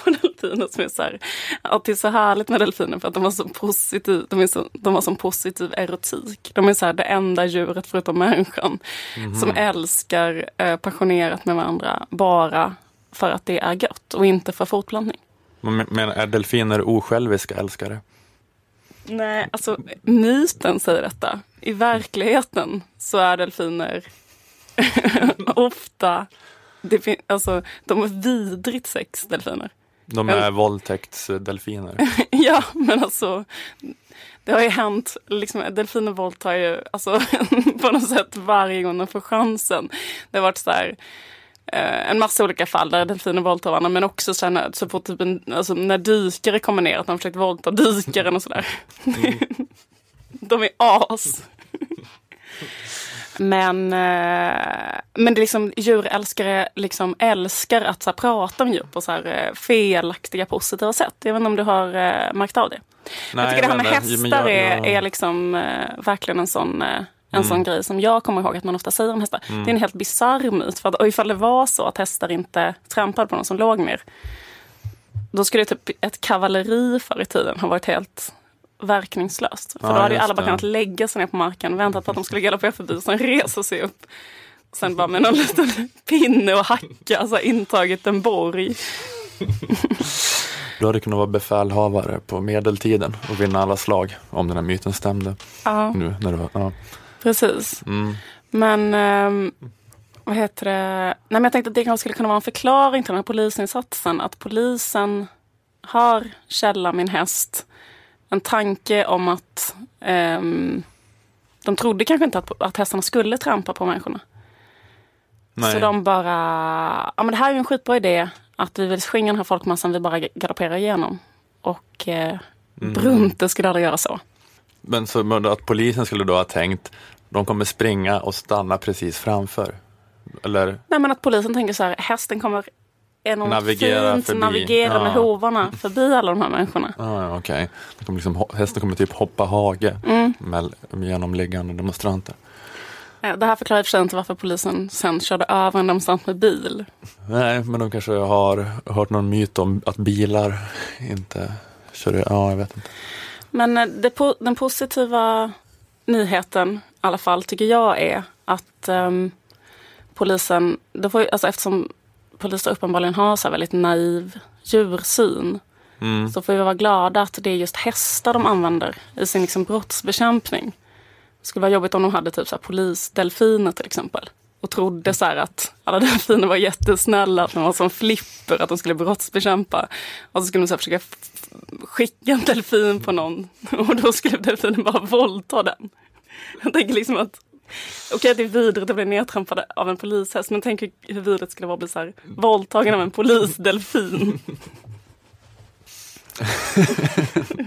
på delfiner som är så här, att det är så härligt med delfiner för att de har så positiv, de är så, de har sån positiv erotik. De är så här det enda djuret förutom människan Mhm. som älskar eh, passionerat med varandra bara för att det är gött och inte för fortplantning. Men, är delfiner osjälviska älskare? Nej, alltså myten säger detta. I verkligheten så är delfiner ofta, det alltså, de är vidrigt sex, delfiner. De är våldtäktsdelfiner. ja, men alltså det har ju hänt, liksom, delfiner våldtar ju alltså, på något sätt varje gång de får chansen. Det har varit så här, en massa olika fall där delfiner våldtar varandra men också så, här, när, så fort typ en, alltså, när dykare kommer ner att de försökt våldta dykaren och sådär. de är as. Men, eh, men det är liksom, djurälskare liksom älskar att så här, prata om djur på så här, eh, felaktiga, positiva sätt. Jag vet inte om du har eh, märkt av det? Nej, jag tycker det här med hästar jag- är, jag- är liksom eh, verkligen en sån eh, en Mm. sån grej som jag kommer ihåg att man ofta säger om hästar. Mm. Det är en helt bisarr myt. För att, och ifall det var så att hästar inte trampade på någon som låg ner. Då skulle typ ett kavalleri förr i tiden ha varit helt verkningslöst. För Ja, då hade ju alla bara kunnat lägga sig ner på marken, väntat på att de skulle galoppera förbi och sen resa sig upp. Sen bara med någon liten pinne och hacka, alltså intagit en borg. Du hade kunnat vara befälhavare på medeltiden och vinna alla slag om den här myten stämde. Ja. Nu när du ja. Precis. Mm. Men ehm, vad heter det? Nej, men jag tänkte att det kanske skulle kunna vara en förklaring till den här polisinsatsen. Att polisen har Källa, min häst, en tanke om att ehm, de trodde kanske inte att, att hästarna skulle trampa på människorna. Nej. Så de bara, ja men det här är ju en skitbra idé. Att vi vill skingra den här folkmassan vi bara galopperar igenom. Och eh, Mm. Brunte skulle aldrig göra så. Men så att polisen skulle då ha tänkt, de kommer springa och stanna precis framför. Eller, Nej men att polisen tänker så här, hästen kommer enormt Navigera fint förbi. navigera med Ja. hovarna förbi alla de här människorna. ja. De kommer liksom, Hästen kommer typ hoppa hage Mm. med, genom liggande demonstranter. Eh, Det här förklarar i och för sig inte varför polisen sen körde över en demonstrant med bil. Nej, men de kanske har hört någon myt om att bilar inte kör, ja jag vet inte. Men eh, det, den positiva nyheten alla fall tycker jag är att ehm, polisen, det får, alltså eftersom poliser uppenbarligen har så här väldigt naiv djursyn Mm. så får vi vara glada att det är just hästar de använder i sin liksom brottsbekämpning. Det skulle vara jobbigt om de hade typ så här polisdelfiner till exempel. Och trodde så här att alla delfiner var jättesnälla, att de var som flipper, att de skulle brottsbekämpa. Och så skulle de så försöka skicka en delfin på någon och då skulle delfinen bara våldta den. Jag tänker liksom att Okej att det är vidrigt att bli nedtrampad av en polishäst men tänk hur hur vidrigt det skulle vara att bli så här, våldtagen av en polisdelfin.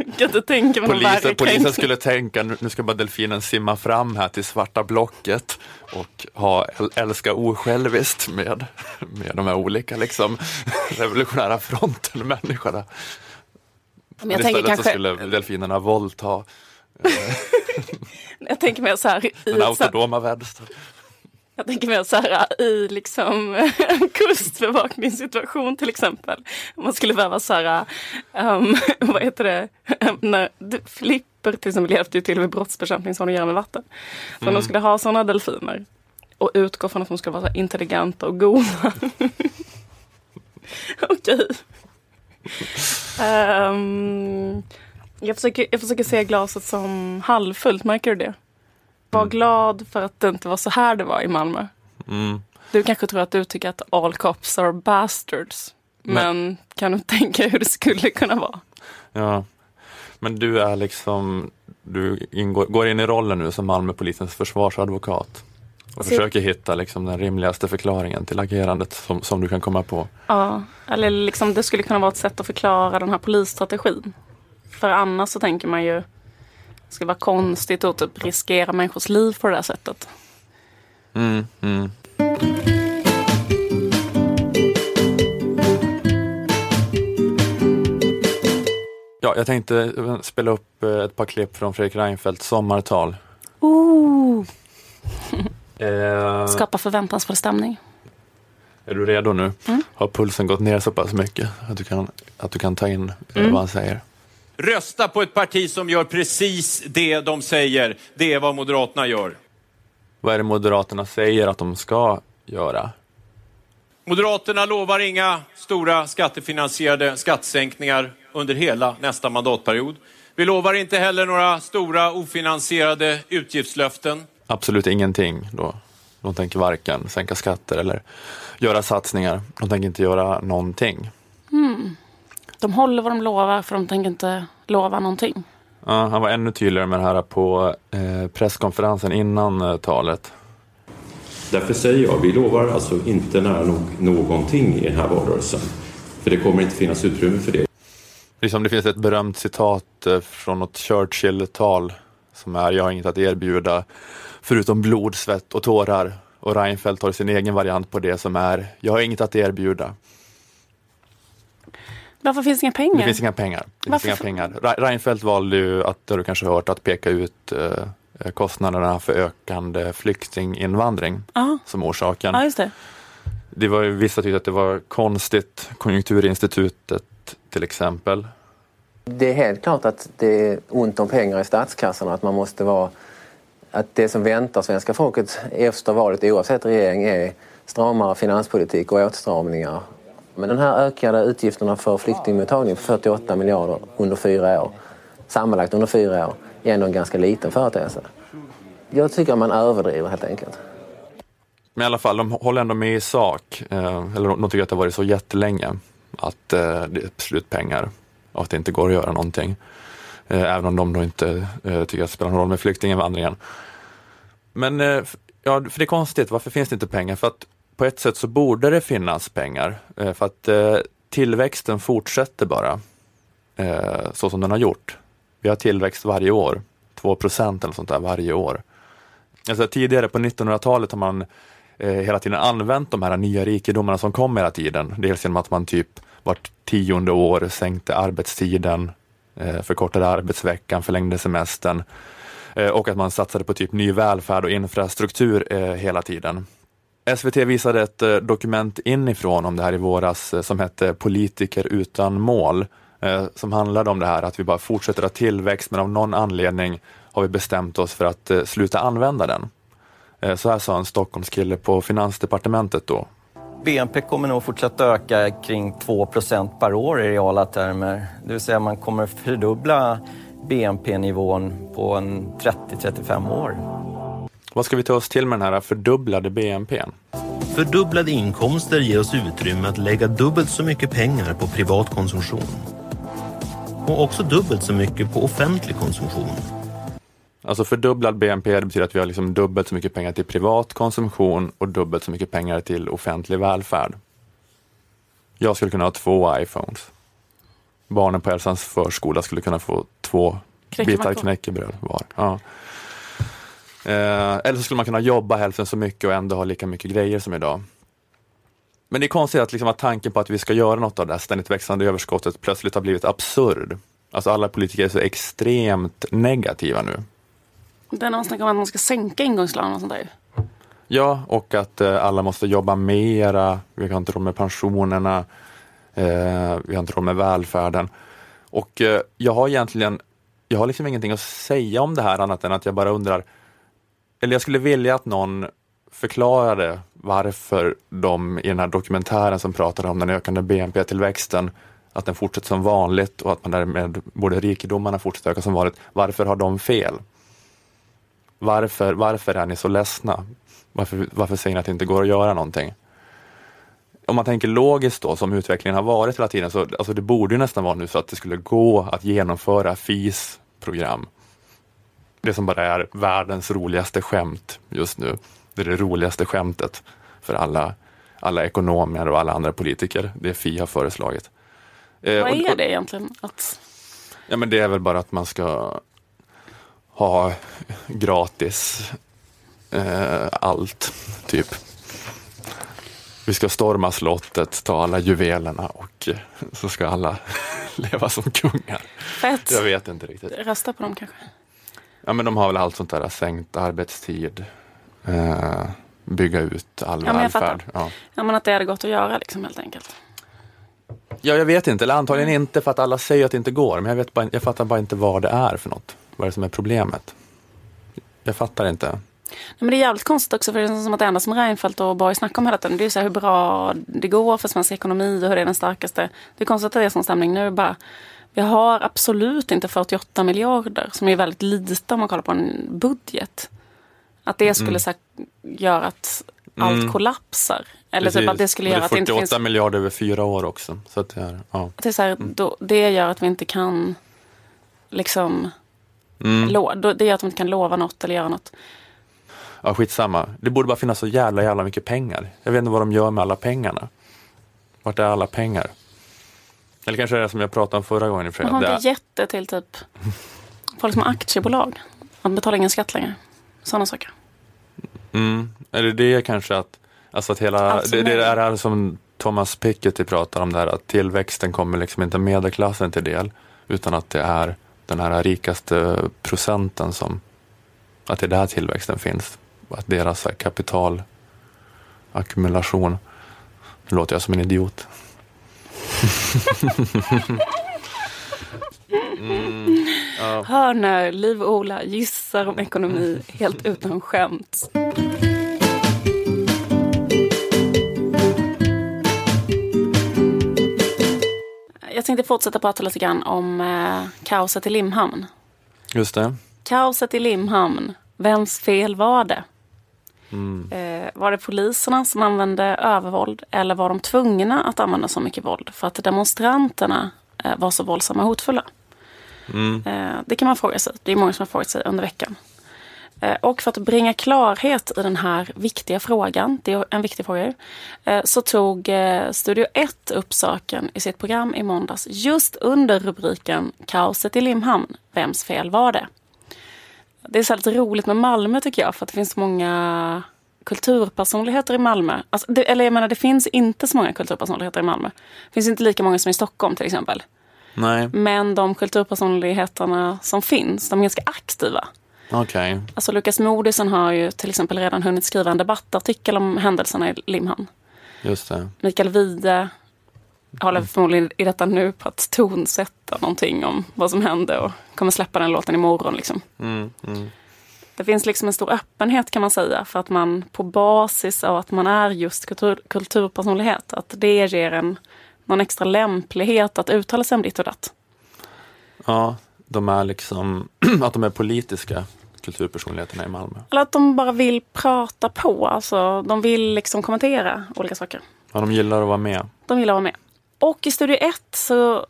Jag kan inte tänka mig Polisen, polisen skulle tänka, nu ska bara delfinen simma fram här till svarta blocket och ha, äl- älska osjälviskt med, med de här olika liksom, revolutionära fronten-människorna. Men jag tänker istället kanske- så skulle delfinerna våldta Jag tänker mer så här i den autonoma vänster. jag tänker mer så här i liksom en kustbevakningssituation till exempel. Man skulle behöva så här, um, vad heter det, när d- flipper till exempel hjälpte ju till vid brottsbekämpning som de gör med vatten. Så Mm. de skulle ha sådana delfiner och utgå från att de ska vara intelligenta och goda. Okej. Ehm, jag, försöker, jag försöker se glaset som halvfullt, märker du det? Var glad för att det inte var så här det var i Malmö. Mm. Du kanske tror att du tycker att all cops are bastards. Men, Men- kan du tänka hur det skulle kunna vara? Ja. Men du är liksom, du ingår, går in i rollen nu som Malmöpolisens försvarsadvokat och Så- försöker hitta liksom den rimligaste förklaringen till agerandet som, som du kan komma på. Ja, eller liksom det skulle kunna vara ett sätt att förklara den här polisstrategin. För annars så tänker man ju det skulle vara konstigt att typ riskera människors liv på det här sättet. Mm, mm. Ja, jag tänkte spela upp eh, ett par klipp från Fredrik Reinfeldts sommartal. Ooh. Eh, Skapa förväntansfull stämning. Är du redo nu? Mm. Har pulsen gått ner så pass mycket att du kan, att du kan ta in eh, Mm. vad han säger? Rösta på ett parti som gör precis det de säger. Det är vad Moderaterna gör. Vad är det Moderaterna säger att de ska göra? Moderaterna lovar inga stora skattefinansierade skattesänkningar under hela nästa mandatperiod. Vi lovar inte heller några stora ofinansierade utgiftslöften. Absolut ingenting då. De tänker varken sänka skatter eller göra satsningar. De tänker inte göra någonting. Hmm. De håller vad de lovar för de tänker inte lova någonting. Ja, han var ännu tydligare med det här på eh, presskonferensen innan eh, talet. Därför säger jag, vi lovar alltså inte nära nog någonting i den här valrörelsen. För det kommer inte finnas utrymme för det. Liksom det finns ett berömt citat eh, från något Churchill-tal som är Jag har inget att erbjuda förutom blod, svett och tårar. Och Reinfeldt har sin egen variant på det som är Jag har inget att erbjuda. Varför finns det inga pengar? Det finns inga pengar. Det finns inga pengar. Re- Reinfeldt valde ju att, har du kanske hört, att peka ut eh, kostnaderna för ökande flyktinginvandring Ja. som orsaken. Ja, just det. Det var ju vissa tyckte att det var konstigt. Konjunkturinstitutet till exempel. Det är helt klart att det är ont om pengar i statskassan och att man måste vara... Att det som väntar svenska folket efter valet oavsett regering är stramare finanspolitik och åtstramningar. Men den här ökade utgifterna för flyktingmottagning på 48 miljarder under fyra år, sammanlagt under fyra år, är ändå en ganska liten företeelse. Jag tycker att man överdriver helt enkelt. Men i alla fall, de håller ändå med i sak. Eh, eller de tycker att det har varit så jättelänge att eh, det är slutpengar och att det inte går att göra någonting. Eh, även om de då inte tycker att det spelar någon roll med flyktinginvandringen. Men ja, för det är konstigt, varför finns det inte pengar? För att på ett sätt så borde det finnas pengar. Eh, för att eh, tillväxten fortsätter bara eh, så som den har gjort. Vi har tillväxt varje år, 2 procent eller sånt där varje år. Alltså tidigare på 1900-talet har man hela tiden använt de här nya rikedomarna som kom hela tiden. Dels genom att man typ vart tionde år sänkte arbetstiden, förkortade arbetsveckan, förlängde semestern och att man satsade på typ ny välfärd och infrastruktur hela tiden. SVT visade ett eh, dokument inifrån om det här i våras eh, som hette Politiker utan mål, eh, som handlade om det här att vi bara fortsätter ha tillväxt men av någon anledning har vi bestämt oss för att sluta använda den. Så här sa en Stockholmskille på Finansdepartementet då. BNP kommer nog fortsätta öka kring 2% per år i reala termer. Det vill säga man kommer fördubbla BNP-nivån på en 30-35 år. Vad ska vi ta oss till med den här fördubblade BNP? Fördubblade inkomster ger oss utrymme att lägga dubbelt så mycket pengar på privat konsumtion. Och också dubbelt så mycket på offentlig konsumtion. Alltså fördubblad BNP det betyder att vi har liksom dubbelt så mycket pengar till privat konsumtion och dubbelt så mycket pengar till offentlig välfärd. Jag skulle kunna ha två iPhones. Barnen på Elsans förskola skulle kunna få två bitar knäckebröd var. Ja. Eh, eller så skulle man kunna jobba hälften så mycket och ändå ha lika mycket grejer som idag. Men det är konstigt att, liksom, att tanken på att vi ska göra något av det här ständigt växande överskottet plötsligt har blivit absurd. Alltså alla politiker är så extremt negativa nu. Det är man snackar om att man ska sänka ingångslönen och sånt där. Ja, och att eh, alla måste jobba mera. Vi har inte råd med pensionerna. Eh, vi har inte råd med välfärden. Och eh, jag har egentligen, jag har liksom ingenting att säga om det här annat än att jag bara undrar, eller jag skulle vilja att någon förklarade varför de i den här dokumentären som pratade om den ökande BNP-tillväxten, att den fortsätter som vanligt och att man därmed borde rikedomarna fortsätta öka som vanligt. Varför har de fel? Varför, varför är ni så ledsna? Varför, varför säger ni att det inte går att göra någonting? Om man tänker logiskt då, som utvecklingen har varit hela tiden, så alltså det borde ju nästan vara nu så att det skulle gå att genomföra FIS-program. Det som bara är världens roligaste skämt just nu. Det är det roligaste skämtet för alla, alla ekonomer och alla andra politiker. Det Fi har föreslagit. Eh, Vad och- är det egentligen? Att, Ja men det är väl bara att man ska ha gratis eh, allt, typ. Vi ska storma slottet, ta alla juvelerna och så ska alla leva som kungar. Fett. Jag vet inte riktigt. rösta på dem kanske. Ja men de har väl allt sånt där, sänkt arbetstid, eh, bygga ut all Ja, välfärd. Ja. Ja, men att det hade gått att göra liksom helt enkelt. ja, jag vet inte, eller antagligen inte för att alla säger att det inte går, men jag, vet bara, jag fattar bara inte vad det är för något. Vad är det som är problemet? Jag fattar inte. Nej, men det är jävligt konstigt också för det känns som att det enda som Reinfeldt och Borg snackar om hela tiden det är ju så här hur bra det går för svensk ekonomi och hur det är den starkaste. Det är konstigt att det är sån stämning nu bara. Vi har absolut inte 48 miljarder som är väldigt lite om man kollar på en budget. Att det skulle Mm. så göra att allt Mm. kollapsar. Eller typ Precis. att det skulle göra att det inte 48 finns... miljarder över fyra år också. Så att det, är, ja. Det, är så här, då, det gör att vi inte kan liksom... Mm. Lo, då, det gör att vi inte kan lova något eller göra något. ja, skitsamma. Det borde bara finnas så jävla, jävla mycket pengar. Jag vet inte vad de gör med alla pengarna. Vart är alla pengar? Eller kanske är det som jag pratade om förra gången för Man har inte är- gett det till typ folk som har aktiebolag. Man betalar ingen skatt längre. Sådana saker. Mm. Är det det kanske att, alltså att hela, Allt som det, det är- är det här som Thomas Piketty pratar om, det här, att tillväxten kommer liksom inte medelklassen till del, utan att det är den här rikaste procenten som, att det är där tillväxten finns. Att deras kapitalackumulation, nu låter jag som en idiot. Mm, ja. Hör när Liv och Ola gissar om ekonomi helt utan skämt. Jag tänkte fortsätta prata lite grann om eh, kaoset i Limhamn. Just det. Kaoset i Limhamn. Vems fel var det? Mm. Eh, var det poliserna som använde övervåld eller var de tvungna att använda så mycket våld för att demonstranterna eh, var så våldsamma och hotfulla? Mm. Eh, det kan man fråga sig. Det är många som har frågat sig under veckan. Eh, och för att bringa klarhet i den här viktiga frågan, det är en viktig fråga ju, eh, så tog eh, Studio 1 upp saken i sitt program i måndags just under rubriken Kaoset i Limhamn. Vems fel var det? Det är så lite roligt med Malmö tycker jag, för att det finns så många kulturpersonligheter i Malmö. Alltså, det, eller jag menar, det finns inte så många kulturpersonligheter i Malmö. Det finns inte lika många som i Stockholm till exempel. Nej, Men de kulturpersonligheterna som finns, de är ganska aktiva. okej. Alltså Lukas Moodysson har ju till exempel redan hunnit skriva en debattartikel om händelserna i Limhamn. Just det. Mikael Wide håller förmodligen i detta nu på att tonsätta någonting om vad som hände och kommer släppa den låten imorgon. Liksom. Mm, mm. Det finns liksom en stor öppenhet kan man säga för att man på basis av att man är just kultur, kulturpersonlighet, att det ger en någon extra lämplighet att uttala sig om ditt och datt. Ja, de är liksom, att de är politiska kulturpersonligheterna i Malmö. Eller att de bara vill prata på, alltså de vill liksom kommentera olika saker. Ja, de gillar att vara med. De vill vara med. Och i Studio 1 så eh,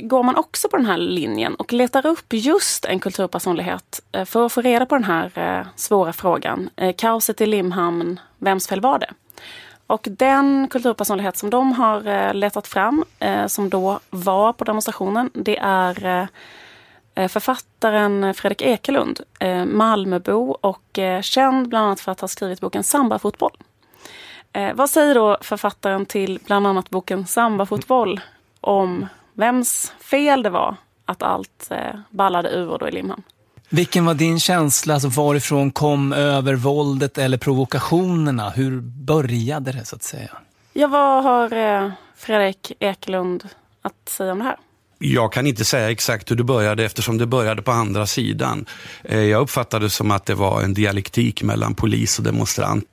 går man också på den här linjen och letar upp just en kulturpersonlighet eh, för att få reda på den här eh, svåra frågan. Kaoset i Limhamn, vems fel var det? Och den kulturpersonlighet som de har letat fram, som då var på demonstrationen, det är författaren Fredrik Ekelund, Malmöbo och känd bland annat för att ha skrivit boken Samba-fotboll. Eh, vad säger då författaren till bland annat boken Samba-fotboll om vems fel det var att allt eh, ballade ur då i Limhamn? Vilken var din känsla? Alltså varifrån kom övervåldet eller provokationerna? Hur började det så att säga? Ja, vad har eh, Fredrik Ekelund att säga om det här? Jag kan inte säga exakt hur det började eftersom det började på andra sidan. Eh, Jag uppfattade det som att det var en dialektik mellan polis och demonstrant.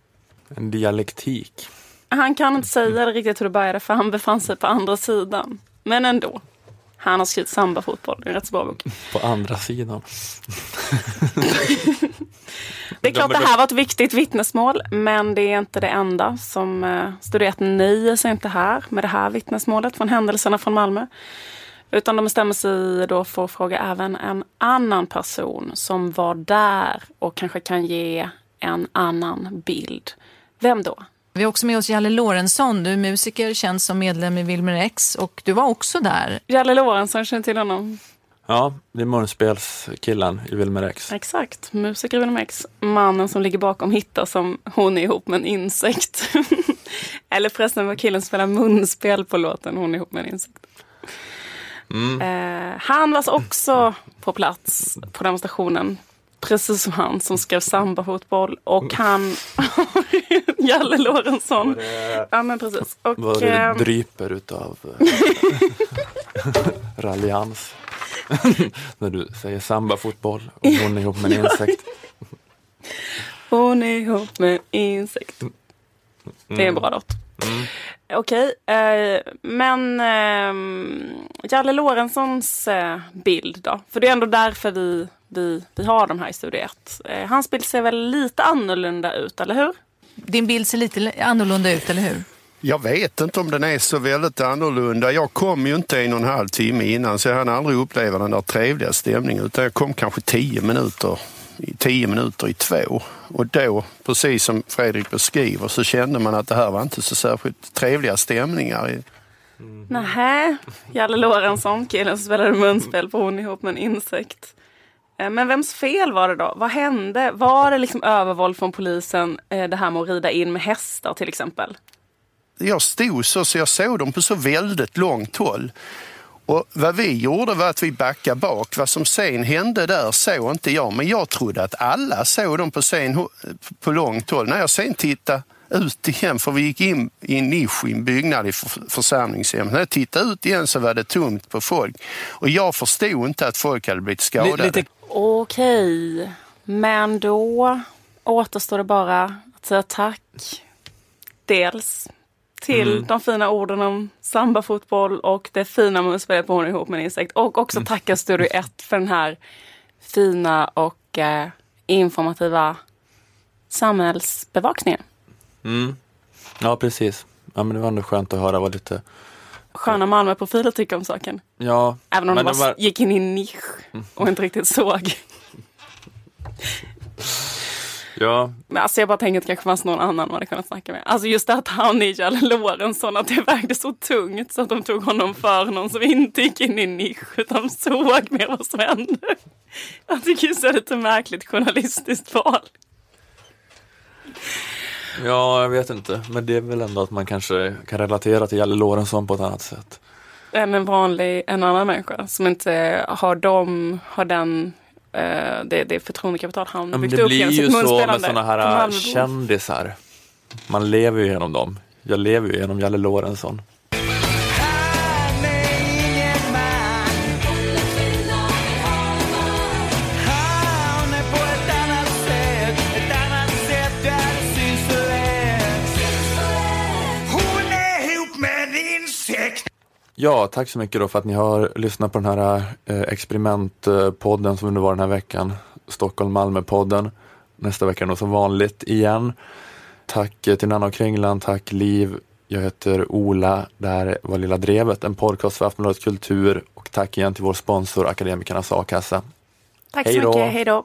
En dialektik? Han kan inte säga det riktigt hur det började för han befann sig på andra sidan. Men ändå. Han har skrivit Samba-fotboll, det är en rätt så bra bok. På andra sidan. Det är klart det här var ett viktigt vittnesmål, men det är inte det enda som eh, studerat nöjer sig inte här med det här vittnesmålet från händelserna från Malmö. Utan de bestämmer sig då för att fråga även en annan person som var där och kanske kan ge en annan bild. Vem då? Vi har också med oss Jalle Lorentzon. Du är musiker, känd som medlem i Wilmer X och du var också där. Jalle Lorentzon, känner till honom? Ja, det är munspelskillen i Wilmer X. Exakt, musiker i Wilmer X. Mannen som ligger bakom hittar som hon är ihop med en insekt. Eller förresten var killen som spelar munspel på låten Hon är ihop med en insekt. Mm. Eh, han var också på plats på demonstrationen. Precis som han som skrev samba-fotboll. Och han... Jalle Lorentzon. Ja men precis. Och, Vad det ehm, dryper utav eh, raljans. När du säger samba-fotboll och hon är ihop med en insekt. Hon är ihop med en insekt. Det är en bra låt. Mm. Okej, eh, men eh, Jalle Lorentzons eh, bild då? För det är ändå därför vi, vi, vi har de här i Studio 1. Eh, hans bild ser väl lite annorlunda ut, eller hur? Din bild ser lite annorlunda ut, eller hur? Jag vet inte om den är så väldigt annorlunda. Jag kom ju inte en och en halv timme innan så jag hann aldrig uppleva den där trevliga stämningen utan jag kom kanske tio minuter, i tio minuter i två. Och då, precis som Fredrik beskriver, så kände man att det här var inte så särskilt trevliga stämningar. i- Nähä, Jalle Lorentzon, killen som spelade munspel på Hon ihop med en insekt. Eh, Men vems fel var det då? Vad hände? Var det liksom övervåld från polisen, eh, det här med att rida in med hästar till exempel? Jag stod så, så jag såg dem på så väldigt långt håll. Och vad vi gjorde var att vi backade bak. Vad som sen hände där såg inte jag, men jag trodde att alla såg dem på, sen, på långt håll. När jag sen tittade ut igen, för vi gick in i en nisch i en byggnad i för- församlingshemmet. När jag tittade ut igen så var det tomt på folk. Och jag förstod inte att folk hade blivit skadade. Okej, men då återstår det bara att säga tack. Dels till Mm. de fina orden om sambafotboll och det fina munspelet på Hon ihop med en insekt. Och också tacka Studio 1 för den här fina och eh, informativa samhällsbevakningen. Mm. Ja, precis. Ja, men det var ändå skönt att höra vad lite... Sköna Malmöprofiler tycker om saken. Ja, Även om de bara var- gick in i en nisch och inte riktigt såg. Ja, Men alltså jag bara tänker att det kanske fanns någon annan man hade kunnat snacka med. Alltså just det att han Jalle Lorentzon, att det vägde så tungt så att de tog honom för någon som inte gick in i en nisch utan såg mer vad som hände. Jag tycker det är lite märkligt journalistiskt val. Ja, jag vet inte. Men det är väl ändå att man kanske kan relatera till Jalle Lorentzon på ett annat sätt. Än en vanlig, en annan människa som inte har dem, har den, eh, det, det förtroendekapital han Ja, men byggt det upp blir genom ju sitt så med munspelande sådana här kändisar. Man lever ju genom dem. Jag lever ju genom Jalle Lorentzon. Ja, tack så mycket då för att ni har lyssnat på den här eh, experimentpodden som det var den här veckan. Stockholm-Malmö-podden. Nästa vecka är det som vanligt igen. Tack eh, till Nanna och Kringland, tack Liv. Jag heter Ola. Det här var Lilla Drevet, en podcast för Aftonbladet Kultur. Och tack igen till vår sponsor Akademikernas A-kassa. Tack så då. mycket, hej då.